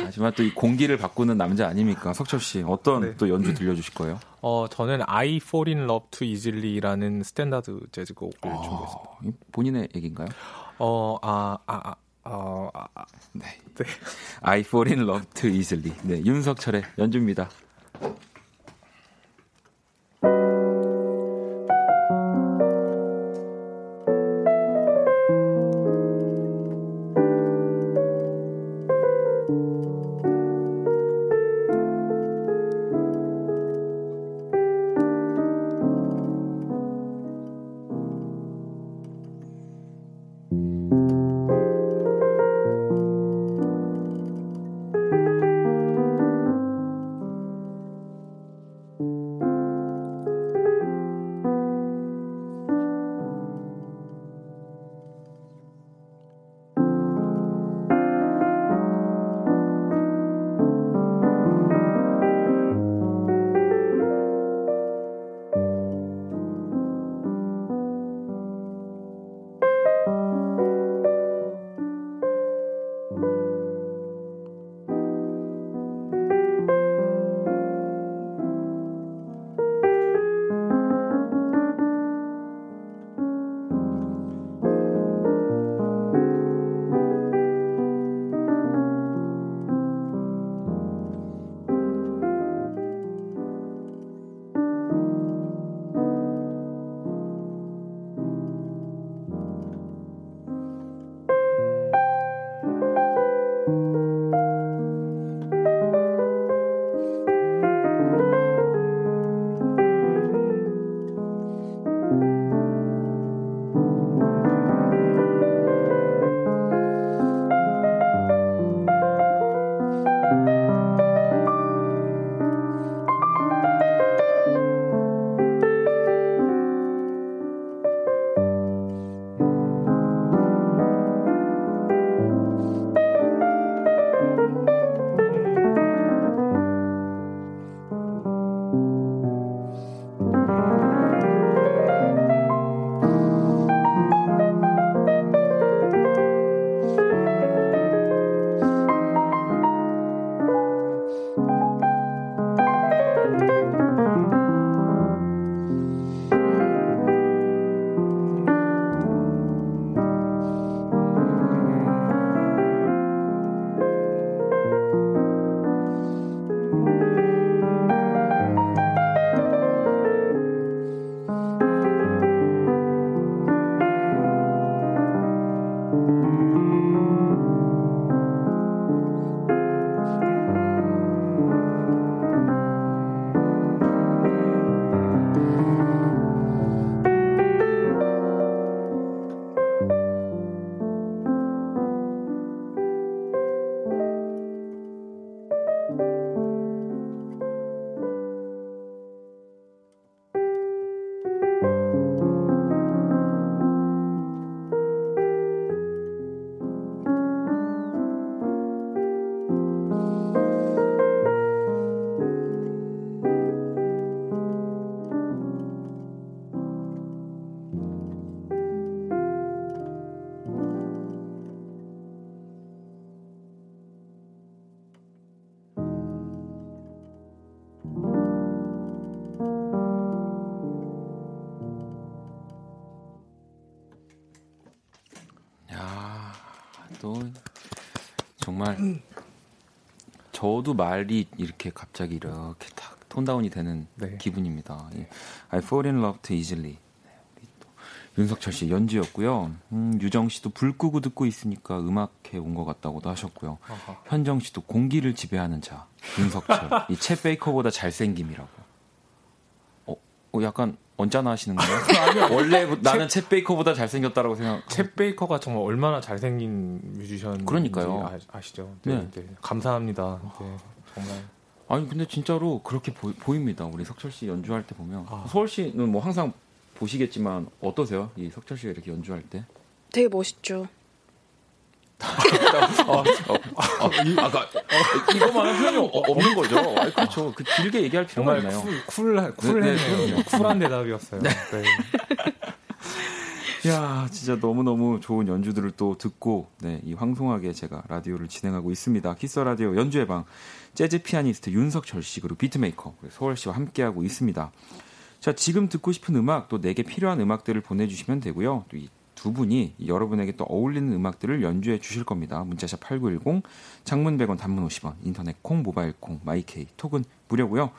하지만 또 이 공기를 바꾸는 남자 아닙니까? 석철 씨 어떤 네. 또 연주 들려주실 거예요? 어, 저는 I Fall in Love Too Easily라는 스탠다드 재즈곡을 준비했습니다. 아, 이 본인의 얘기인가요? 어, 아, 아, 아, 어, 아, 아, 네. 네. I fall in love too easily. 네, 윤석철의 연주입니다. 정말 저도 말이 이렇게 갑자기 이렇게 탁 톤다운이 되는 네. 기분입니다. 예. I fall in love too easily. 네, 우리 또 윤석철 씨 연주였고요. 음, 유정 씨도 불 끄고 듣고 있으니까 음악회 온 것 같다고도 하셨고요. 아하. 현정 씨도 공기를 지배하는 자 윤석철 이챗 베이커보다 잘생김이라고. 어, 어, 약간 언짢아 하시는 거예요? 원래 나는 챗 베이커보다 잘생겼다라고 생각. 챗 베이커가 정말 얼마나 잘생긴 뮤지션 그러니까요. 아, 시죠 네, 네. 네. 감사합니다. 네, 정말 아니 근데 진짜로 그렇게 보, 입니다 우리 석철 씨 연주할 때 보면 아. 소월 씨는 뭐 항상 보시겠지만 어떠세요? 이 석철 씨가 이렇게 연주할 때? 되게 멋있죠. 어, 아까 어, 이거만한 표현이 어- 없는 거죠. 아니, 그렇죠. 그 길게 얘기할 필요가 있나요? 쿨, 쿨, 쿨했네요. 네, 네. 쿨한 대답이었어요. 네. 야, 진짜 너무너무 좋은 연주들을 또 듣고, 네, 이 황송하게 제가 라디오를 진행하고 있습니다. 키스 라디오 연주의 방, 재즈 피아니스트 윤석철 씨, 그리고 beatmaker, 소월 씨와 함께하고 있습니다. 자, 지금 듣고 싶은 음악, 또 내게 필요한 음악들을 보내주시면 되고요. 또 이 두 분이 여러분에게 또 어울리는 음악들을 연주해 주실 겁니다. 문자샵 8910, 장문 100원, 단문 50원, 인터넷 콩, 모바일 콩, 마이케이, 톡은 무료고요.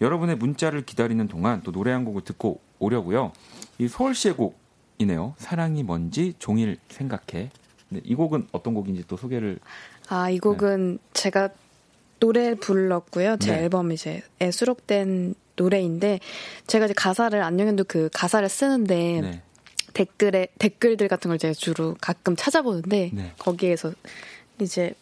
여러분의 문자를 기다리는 동안 또 노래 한 곡을 듣고 오려고요. 이 소월 씨의 곡이네요. 사랑이 뭔지 종일 생각해. 네, 이 곡은 어떤 곡인지 또 소개를 아, 이 곡은 제가 노래 불렀고요. 제 네. 앨범 이제에 수록된 노래인데 제가 이제 가사를 안녕의 온도 그 가사를 쓰는데 네. 댓글에 댓글들 같은 걸 제가 주로 가끔 찾아보는데 네. 거기에서 이제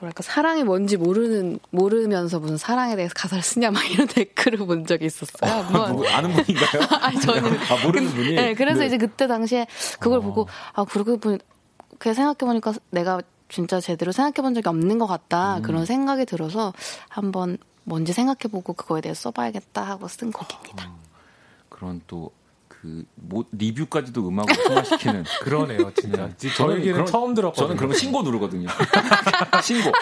뭐랄까 사랑이 뭔지 모르는 모르면서 무슨 사랑에 대해서 가사를 쓰냐 막 이런 댓글을 본 적이 있었어요. 한번. 누구 아는 분인가요? 아니 저는 아, 모르는 분이. 네, 그래서 네. 이제 그때 당시에 그걸 어. 보고 아 그러고 보니 그 생각해 보니까 내가 진짜 제대로 생각해 본 적이 없는 것 같다 음. 그런 생각이 들어서 한번 뭔지 생각해 보고 그거에 대해 서 써봐야겠다 하고 쓴 곡입니다. 그런 또 그 뭐, 리뷰까지도 음악으로 승화시키는 그러네요, 진짜. 네. 저 저는 그런- 처음 들었거든요. 저는 그런 거 신고 누르거든요. 신고.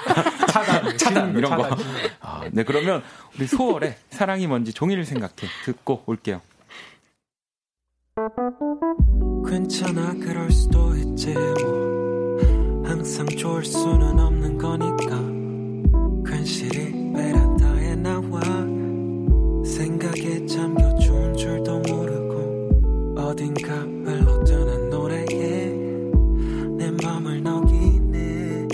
차단, 차단 이런 거. 차단. 아, 네 그러면 우리 소월의 사랑이 뭔지 종일 생각해 듣고 올게요. 괜찮아 그럴 수도 있지 뭐 항상 좋을 수는 없는 거니까 괜시리 베란다에 나와 생각에 잠겨 좋은 줄도 모르고 어딘가 흘러드는 노래에 내 맘을 녹이네.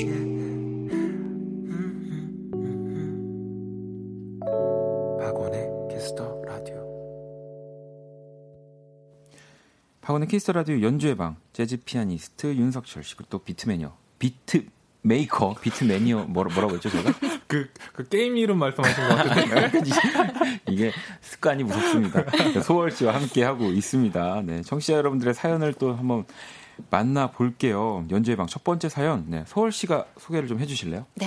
박원의 키스 더 라디오 박원의 키스 라디오 연주의 방 재즈 피아니스트 윤석철 씨 그리고 또 비트매니아. beatmaker, 비트매니아. 뭐라, 뭐라고 했죠, 제가? 그, 그 게임 이름 말씀하신 것 같은데. 이게 습관이 무섭습니다. 소월 씨와 함께 하고 있습니다. 네, 청취자 여러분들의 사연을 또 한번 만나 볼게요. 연주의 방 첫 번째 사연, 네, 소월 씨가 소개를 좀 해주실래요? 네.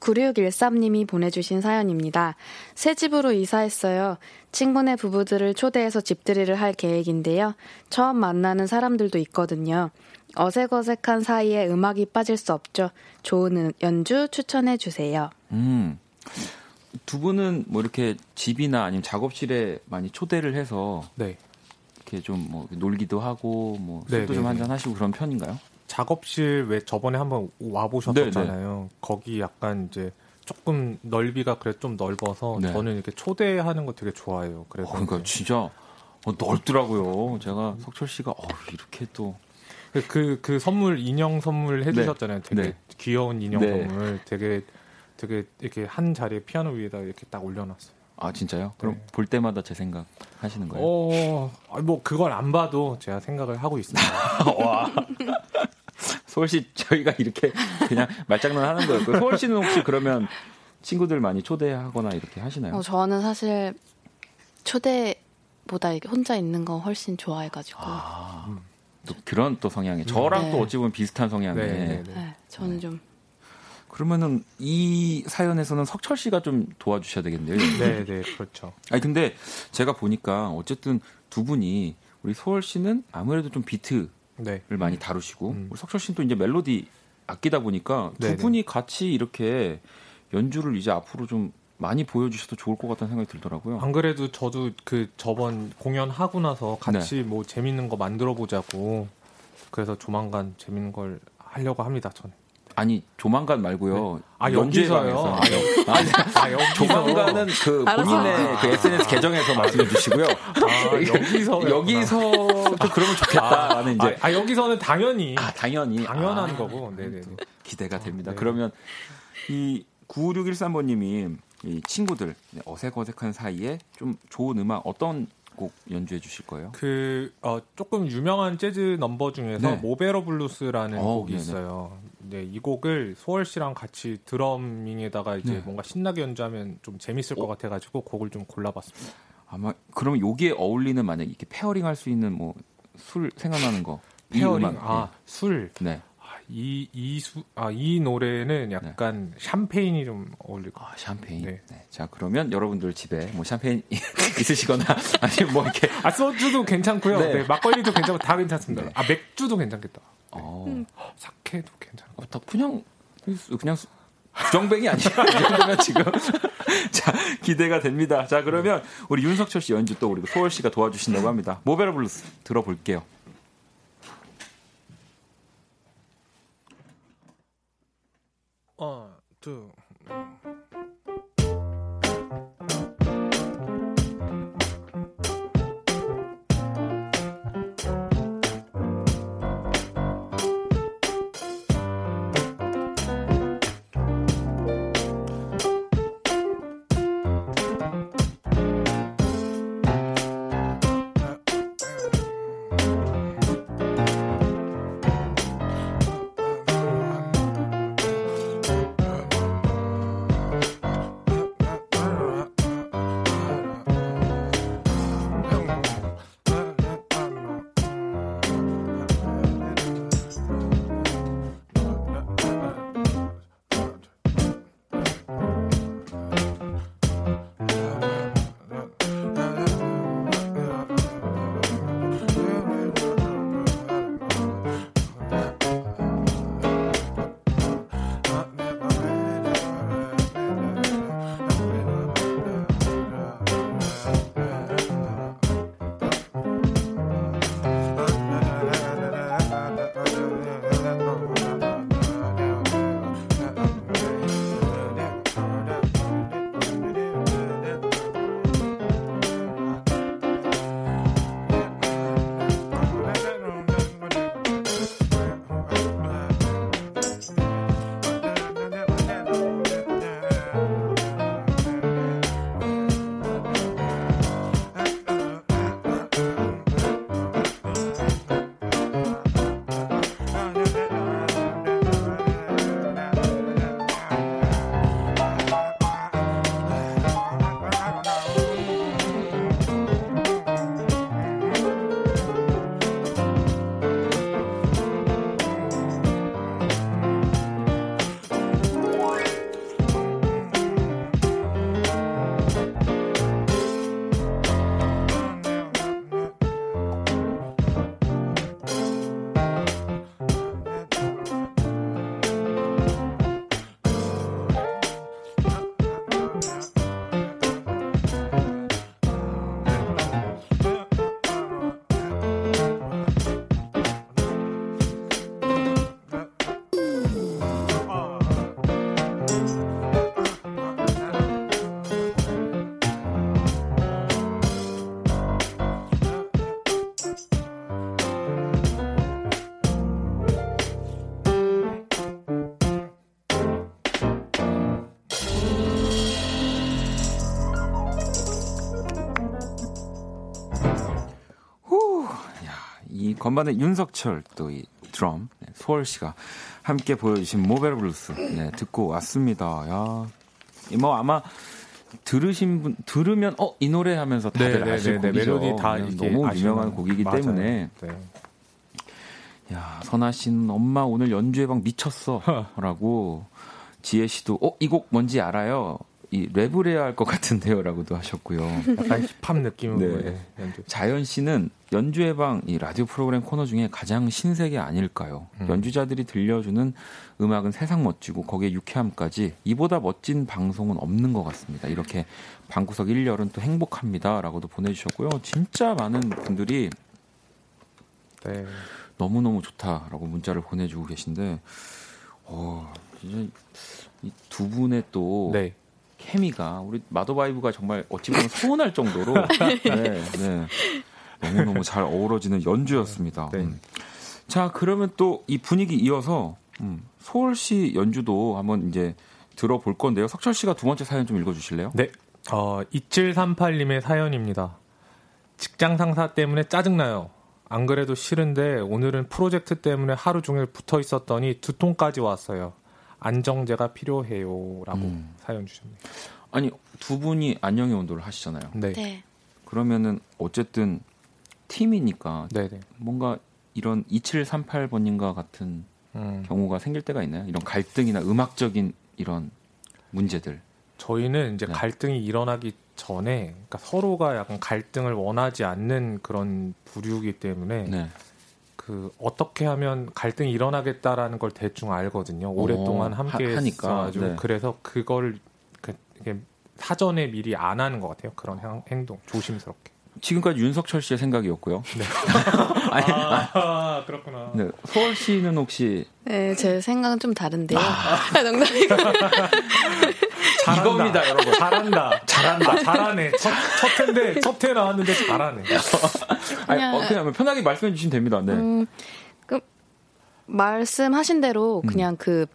9613님이 보내주신 사연입니다. 새 집으로 이사했어요. 친구네 부부들을 초대해서 집들이를 할 계획인데요. 처음 만나는 사람들도 있거든요. 어색어색한 사이에 음악이 빠질 수 없죠. 좋은 연주 추천해 주세요. 음, 두 분은 뭐 이렇게 집이나 아니면 작업실에 많이 초대를 해서 네. 이렇게 좀 뭐 놀기도 하고 뭐 네, 술도 네, 좀 네. 한잔 하시고 그런 편인가요? 작업실 왜 저번에 한번 와 보셨었잖아요. 거기 약간 이제 조금 넓이가 그래 좀 넓어서 네. 저는 이렇게 초대하는 거 되게 좋아해요. 그래서 어, 그러니까 이제 진짜 어, 넓더라고요. 제가 석철 씨가 어, 이렇게 또 그, 그, 그 선물, 인형 선물 해주셨잖아요. 되게 네. 귀여운 인형 네. 선물. 되게, 되게 이렇게 한 자리에 피아노 위에다 이렇게 딱 올려놨어요. 아 진짜요? 그럼 네. 볼 때마다 제 생각 하시는 거예요? 어, 뭐, 그걸 안 봐도 제가 생각을 하고 있습니다. 와. 씨 저희가 이렇게 그냥 말장난 하는 소월 씨는 혹시 그러면 친구들 많이 초대하거나 이렇게 하시나요? 어, 저는 사실 초대보다 혼자 있는 거 훨씬 좋아해가지고. 아, 또 그런 또 성향이 저랑 네. 또 어찌 보면 비슷한 성향에 네, 네, 네. 네, 저는 좀 그러면은 이 사연에서는 석철 씨가 좀 도와주셔야 되겠네요. 네, 네, 그렇죠. 아니 근데 제가 보니까 어쨌든 두 분이 우리 소월 씨는 아무래도 좀 비트를 네. 많이 다루시고 음. 우리 석철 씨는 또 이제 멜로디 아끼다 보니까 두 네네. 분이 같이 이렇게 연주를 이제 앞으로 좀 많이 보여주셔도 좋을 것 같다는 생각이 들더라고요. 안 그래도 저도 그 저번 공연 하고 나서 같이 네. 뭐 재밌는 거 만들어 보자고 그래서 조만간 재밌는 걸 하려고 합니다. 저는. 아니 조만간 말고요. 아, 연주회 여기서요? 방에서. 아, 여- 아니, 아, 여기서. 조만간은 그. 본인의 그 SNS 계정에서 말씀해 주시고요. 아, 여기서 여기서도 그러면 좋겠다라는 이제 아, 아, 여기서는 당연히 아, 당연히 당연한 아, 거고. 네네. 기대가 됩니다. 네. 그러면 이 95613번님이 이 친구들 어색어색한 사이에 좀 좋은 음악 어떤 곡 연주해 주실 거예요? 그 어, 조금 유명한 재즈 넘버 중에서 네. Mo' Better Blues라는 어, 곡이 네네. 있어요. 네, 이 곡을 소월 씨랑 같이 drumming에다가 이제 네. 뭔가 신나게 연주하면 좀 재밌을 것 같아가지고 곡을 좀 골라봤습니다. 아마 그러면 여기에 어울리는 만약 이렇게 pairing 할 수 있는 뭐 술 생각나는 거. 이 pairing, 음악, 아 술, 네. 아, 이, 이, 수, 아, 이 노래는 약간 샴페인이 좀 어울릴 것 아, 샴페인. 네. 네. 자, 그러면 여러분들 집에 뭐 샴페인 있으시거나 아니면 뭐 이렇게 아, 소주도 괜찮고요. 네. 네. 막걸리도 괜찮고 다 괜찮습니다. 네. 아, 맥주도 괜찮겠다. 어, 사케도 괜찮고. 어, 다 그냥 그냥 수- 주정뱅이 아니야? 이 정도면 지금 자 기대가 됩니다. 자 그러면 우리 윤석철 씨 연주 또 우리 소월 씨가 도와주신다고 합니다. Mo' Better Blues 들어볼게요. One, two. 이 건반의 윤석철 또 이 드럼 네, 소월 씨가 함께 보여주신 Mo' Better Blues 네, 듣고 왔습니다. 야, 이뭐 아마 들으신 분 들으면 어 이 노래 하면서 다들 아실 곡이죠. 멜로디 다 이렇게 너무 유명한 곡이기 맞아요. 때문에 네. 야 선아 씨는 엄마 오늘 연주회 방 미쳤어라고 지혜 씨도 어 이 곡 뭔지 알아요. 이 랩을 해야 할 것 같은데요라고도 하셨고요. 약간 힙합 느낌으로 네. 네. 연주. 자연 씨는 연주의 방 이 라디오 프로그램 코너 중에 가장 신세계 아닐까요? 음. 연주자들이 들려주는 음악은 세상 멋지고 거기에 유쾌함까지 이보다 멋진 방송은 없는 것 같습니다. 이렇게 방구석 1열은 또 행복합니다라고도 보내주셨고요. 진짜 많은 분들이 네. 너무 너무 좋다라고 문자를 보내주고 계신데, 어, 진짜 이 두 분의 또 네. 케미가 우리 마더바이브가 정말 어찌 보면 서운할 정도로 네, 네. 너무 너무 잘 어우러지는 연주였습니다. 네. 음. 자 그러면 또 이 분위기 이어서 음, 소월 씨 연주도 한번 이제 들어볼 건데요. 석철 씨가 두 번째 사연 좀 읽어주실래요? 네. 어, 2738님의 사연입니다. 직장 상사 때문에 짜증나요. 안 그래도 싫은데 오늘은 프로젝트 때문에 하루 종일 붙어 있었더니 두통까지 왔어요. 안정제가 필요해요. 라고 음. 사연 주셨네요. 아니 두 분이 안녕의 온도를 하시잖아요. 네. 네. 그러면은 어쨌든 팀이니까 네네. 뭔가 이런 2738번님과 같은 음, 경우가 생길 때가 있나요? 이런 갈등이나 음악적인 이런 문제들. 저희는 이제 네. 갈등이 일어나기 전에 그러니까 서로가 약간 갈등을 원하지 않는 그런 부류이기 때문에 네. 그 어떻게 하면 갈등이 일어나겠다라는 걸 대충 알거든요. 오랫동안 어, 함께 하- 있어가지고 네. 그래서 그걸 그, 이게 사전에 미리 안 하는 것 같아요. 그런 행, 행동 조심스럽게. 지금까지 윤석철 씨의 생각이었고요. 아니, 아 그렇구나. 네. 소월 씨는 혹시 네, 제 생각은 좀 다른데요. 아. 농담이고. 잘한다. 이겁니다, 여러분. 잘한다. 잘한다. 잘하네. 첫, 첫 회인데 첫 회 나왔는데 잘하네. 아니, 그냥- 어, 그냥 편하게 말씀해 주시면 됩니다. 네. 음, 그 말씀하신 대로 음. 그냥 그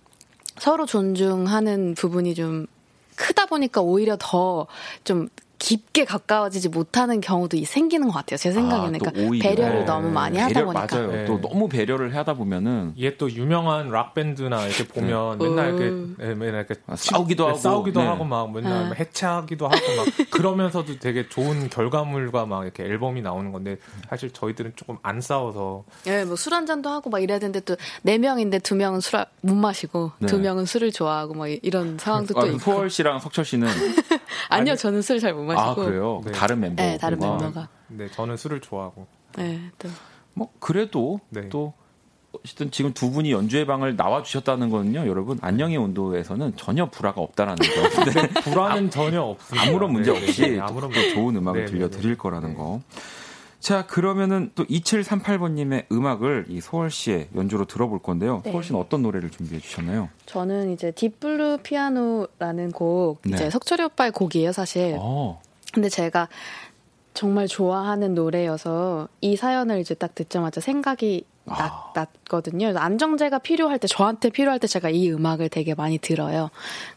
서로 존중하는 부분이 좀 크다 보니까 오히려 더 좀 깊게 가까워지지 못하는 경우도 이- 생기는 것 같아요. 제 생각에는 아, 또 그러니까. 배려를 네. 너무 많이 하다 배려, 보니까 맞아요. 네. 또 너무 배려를 하다 보면은 이게 또 유명한 락 밴드나 이렇게 보면 맨날 이렇게 음. 예, 맨날 이렇게 아, 싸우기도 네, 하고. 싸우기도 네. 하고 막 맨날 네. 해체하기도 하고 막 그러면서도 되게 좋은 결과물과 막 이렇게 앨범이 나오는 건데 사실 저희들은 조금 안 싸워서 예, 뭐 술 한 잔도 하고 막 이래야 되는데 또 네 명인데 두 명은 술 못 마시고 네. 두 명은 술을 좋아하고 뭐 이- 이런 상황도 또 아, 있고 소월 씨랑 석철 씨는 아니요 저는 술 잘 못 마시고 아 그래요. 네. 다른 멤버. 네, 다른 멤버가 네 저는 술을 좋아하고 네, 또 뭐 그래도 네. 또 어쨌든 지금 두 분이 연주회 방을 나와 주셨다는 거는요, 여러분 안녕의 온도에서는 전혀 불화가 없다는 거죠. 네. 불안은 전혀 없습니다. 아무런 문제 네, 네, 없이 네, 또 아무런 또 좋은 음악을 들려 드릴 네. 거라는 네. 거. 자, 그러면은 또 2738번님의 음악을 이 소월 씨의 연주로 들어볼 건데요. 네. 소월 씨는 어떤 노래를 준비해 주셨나요? 저는 이제 딥블루 피아노라는 곡 네. 이제 석철이 오빠의 곡이에요 사실. 어, 근데 제가 정말 좋아하는 노래여서 이 사연을 이제 딱 듣자마자 생각이 아. 났, 났거든요. 그래서 안정제가 필요할 때 저한테 필요할 때 제가 이 음악을 되게 많이 들어요.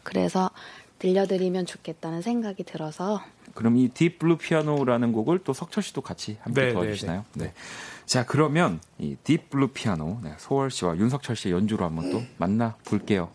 그래서 들려드리면 좋겠다는 생각이 들어서 그럼 이 Deep Blue Piano라는 곡을 또 석철 씨도 같이 함께 네, 도와주시나요? 네, 네. 자, 그러면 이 Deep Blue Piano 네, 소월 씨와 윤석철 씨의 연주로 한번 또 만나 볼게요.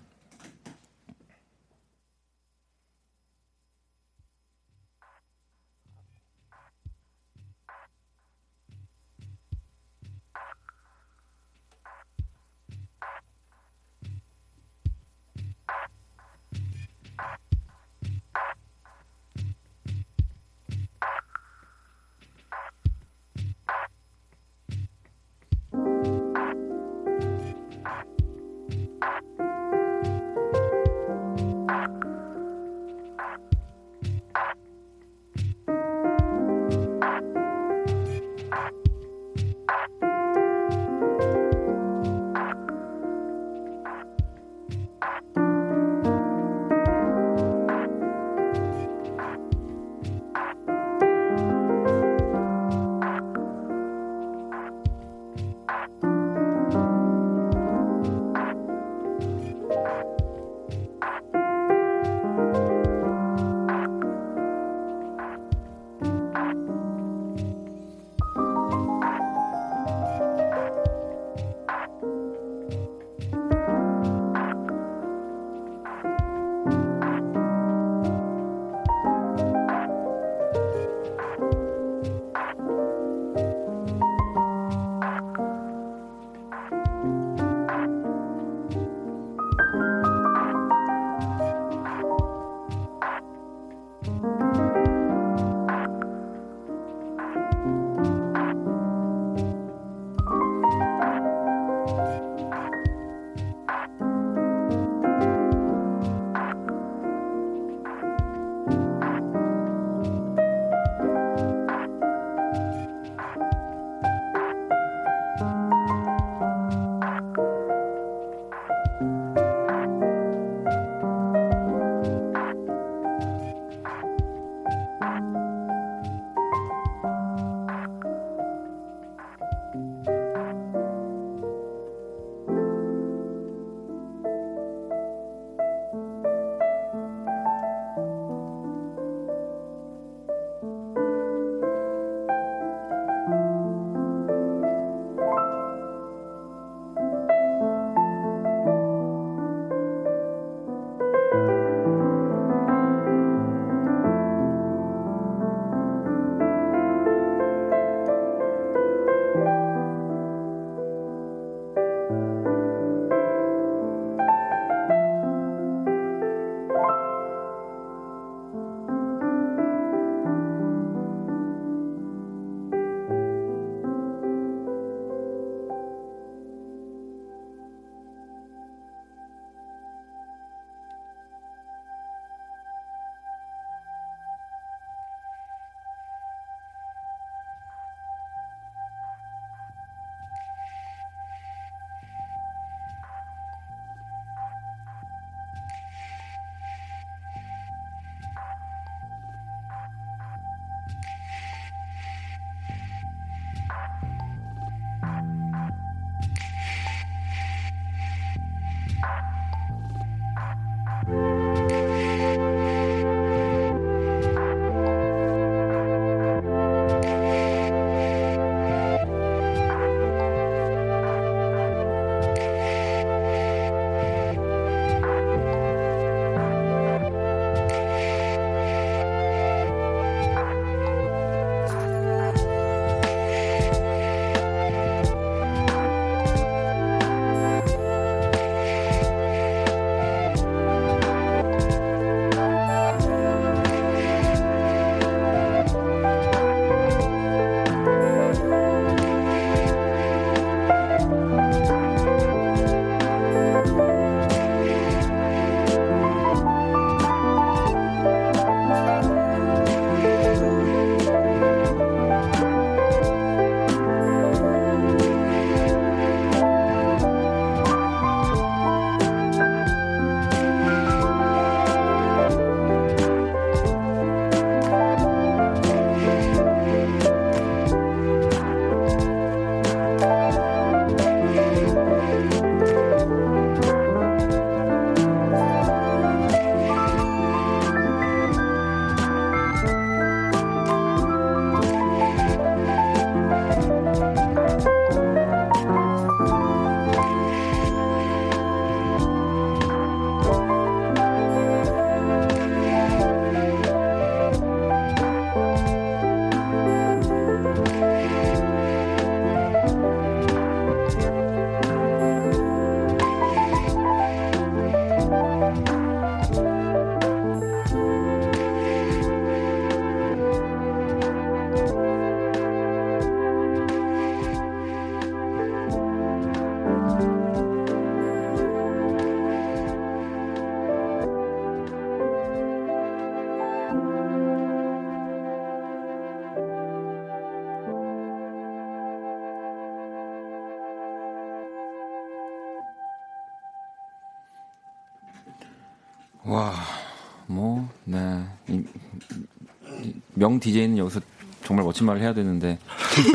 명DJ는 여기서 정말 멋진 말을 해야 되는데,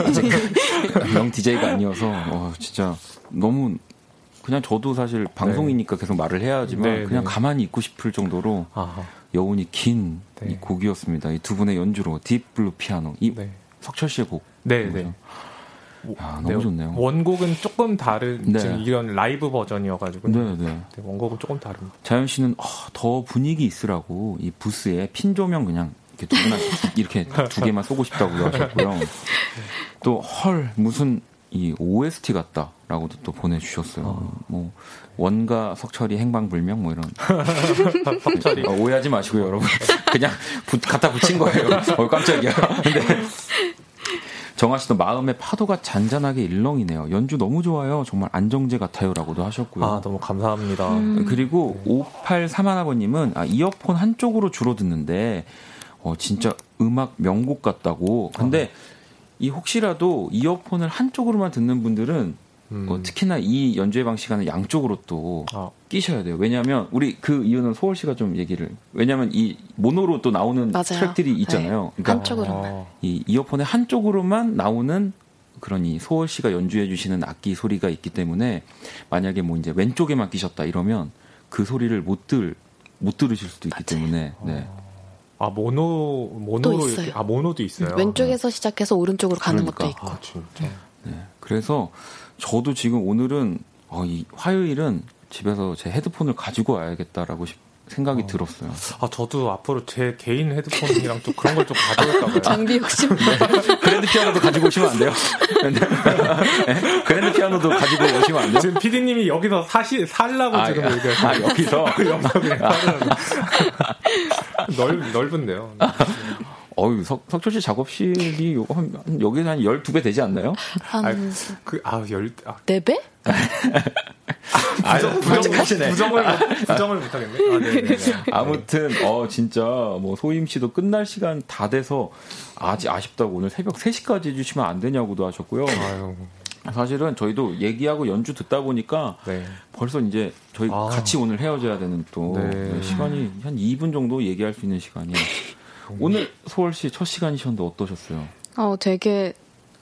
아직 명DJ가 아니어서, 어, 진짜 너무, 그냥 저도 사실 방송이니까 계속 말을 해야지만, 네, 그냥 네. 가만히 있고 싶을 정도로 아하. 여운이 긴이 네. 곡이었습니다. 이 두 분의 연주로, Deep Blue Piano. 이 네. 석철 씨의 곡. 네? 네. 야, 너무 좋네요. 원곡은 조금 다른 네. 지금 이런 라이브 버전이어가지고 네, 네. 네, 원곡은 조금 다릅니다. 자연 씨는 어, 더 분위기 있으라고 이 부스에 핀 조명 그냥 이렇게 두 개만 이렇게 두 개만 쏘고 싶다고 하셨고요. 또 헐 무슨 이 OST 같다라고도 또 보내주셨어요. 뭐 원가 석철이 행방불명 뭐 이런 석철이 어, 오해하지 마시고요, 여러분. 그냥 부- 갖다 붙인 거예요. 어 깜짝이야. 근데 정아 씨도 마음의 파도가 잔잔하게 일렁이네요. 연주 너무 좋아요. 정말 안정제 같아요라고도 하셨고요. 아 너무 감사합니다. 음. 그리고 5831아버님은 아, 이어폰 한쪽으로 주로 듣는데 어, 진짜 음악 명곡 같다고. 근데 이 혹시라도 이어폰을 한쪽으로만 듣는 분들은 음. 어, 특히나 이 연주회 방식은 양쪽으로 또 아, 끼셔야 돼요. 왜냐하면 우리 그 이유는 소월 씨가 좀 얘기를 왜냐하면 이 모노로 또 나오는 맞아요. 트랙들이 있잖아요. 그러니까 한쪽으로만. 어, 이 이어폰의 한쪽으로만 나오는 그런 이 소월 씨가 연주해 주시는 악기 소리가 있기 때문에 만약에 뭐 이제 왼쪽에만 끼셨다 이러면 그 소리를 못 들 못 들으실 수도 있기 때문에 네. 아 모노 모노로 또 이렇게 있어요. 아 모노도 있어요. 왼쪽에서 시작해서 오른쪽으로 가는 그러니까. 것도 있고. 아 진짜. 네. 그래서 저도 지금 오늘은 어, 이 화요일은 집에서 제 헤드폰을 가지고 와야겠다라고 싶- 생각이 어. 들었어요. 아 저도 앞으로 제 개인 헤드폰이랑 또 그런 걸 좀 가져올까 봐요. 장비 욕심. 그랜드 피아노도 가지고 오시면 안 돼요? 네? 그랜드 피아노도 가지고 오시면 안 돼요? 지금 PD님이 여기서 사시 살라고 지금 아, 얘기하시는 아, 여기서 여기서 그냥 넓 넓은데요. 어유 석철 씨 작업실이 요- 한, 한 여기서 한 12배 되지 않나요? 한 그아 열 아, 네 배? 부정, 부정, 솔직하시네. 부정을 못- 부정을 못하겠네. 아, 네, 네, 네. 아무튼 어 진짜 뭐 소임 씨도 끝날 시간 다 돼서 아직 아쉽다고 오늘 새벽 3시까지 해주시면 안 되냐고도 하셨고요. 아유, 사실은 저희도 얘기하고 연주 듣다 보니까 네. 벌써 이제 저희 아. 같이 오늘 헤어져야 되는 또 네. 네, 시간이 한 2분 정도 얘기할 수 있는 시간이 오늘 소월 씨첫 시간이셨는데 어떠셨어요? 어, 되게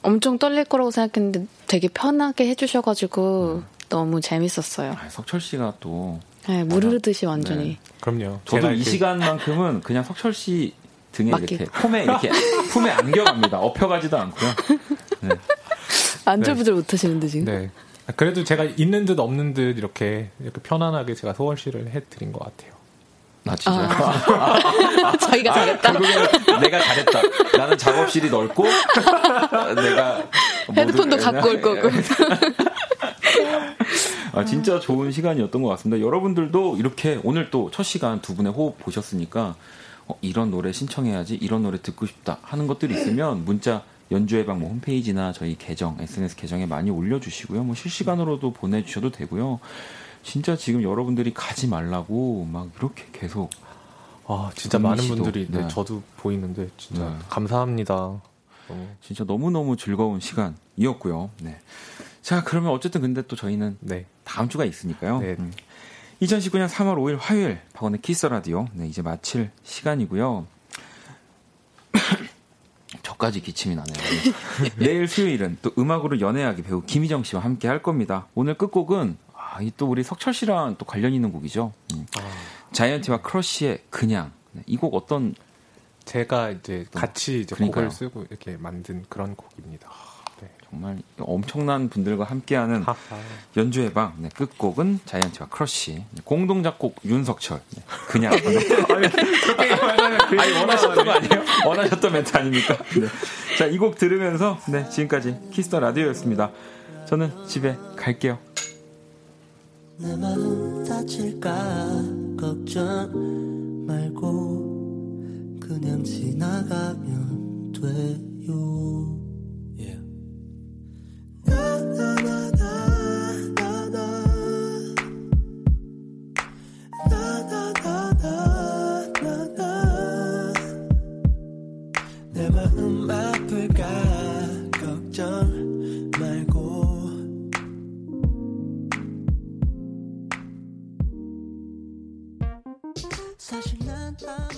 엄청 떨릴 거라고 생각했는데 되게 편하게 해주셔가지고 너무 재밌었어요. 아, 석철 씨가 또 네, 무르르듯이 완전히. 네. 그럼요. 저도 이 시간만큼은 그냥 석철 씨 등에 맡기고. 이렇게 품에 이렇게 품에 안겨갑니다. 업혀가지도 않고요. 네. 안절부절 못하시는데 지금. 네. 아, 그래도 제가 있는 듯 없는 듯 이렇게 이렇게 편안하게 제가 소월 씨를 해드린 것 같아요. 나 진짜 자기가 잘했다. 결국에는 내가 잘했다. 나는 작업실이 넓고 내가 헤드폰도 갖고 올 거고. 아, 진짜 좋은 시간이었던 것 같습니다. 여러분들도 이렇게 오늘 또 첫 시간 두 분의 호흡 보셨으니까 어, 이런 노래 신청해야지, 이런 노래 듣고 싶다 하는 것들이 있으면 문자 연주회방 뭐 홈페이지나 저희 계정, SNS 계정에 많이 올려주시고요. 뭐 실시간으로도 보내주셔도 되고요. 진짜 지금 여러분들이 가지 말라고 막 이렇게 계속 아 진짜 많은 씨도, 분들이 네, 네. 저도 보이는데 진짜 네. 감사합니다. 너무, 진짜 너무 너무 즐거운 시간이었고요. 네. 자, 그러면 어쨌든 근데 또 저희는 네. 다음 주가 있으니까요. 네. 음. 2019년 3월 5일 화요일 박원의 Kiss the Radio 네, 이제 마칠 시간이고요. 저까지 기침이 나네요. 네. 내일 수요일은 또 음악으로 연애하기 배우 김희정 씨와 함께 할 겁니다. 오늘 끝곡은 아, 이 또 우리 석철 씨랑 또 관련 있는 곡이죠. 음. 아, 자이언티와 크러쉬의 그냥 네, 이곡 어떤 제가 이제 같이 이제 그러니까요. 곡을 쓰고 이렇게 만든 그런 곡입니다. 네. 정말 엄청난 분들과 함께하는 하하. 연주회 방 네, 끝곡은 자이언티와 크러쉬 네, 공동 작곡 윤석철 네, 그냥 네. 아니 원하셨던 거 아니에요? 원하셨던 멘트 아닙니까? 네. 자, 이 곡 들으면서 네, 지금까지 Kiss the Radio였습니다. 저는 집에 갈게요. 내 마음 다칠까 걱정 말고 그냥 지나가면 돼요 yeah. 내 마음 아플까 걱정 사실 난 아무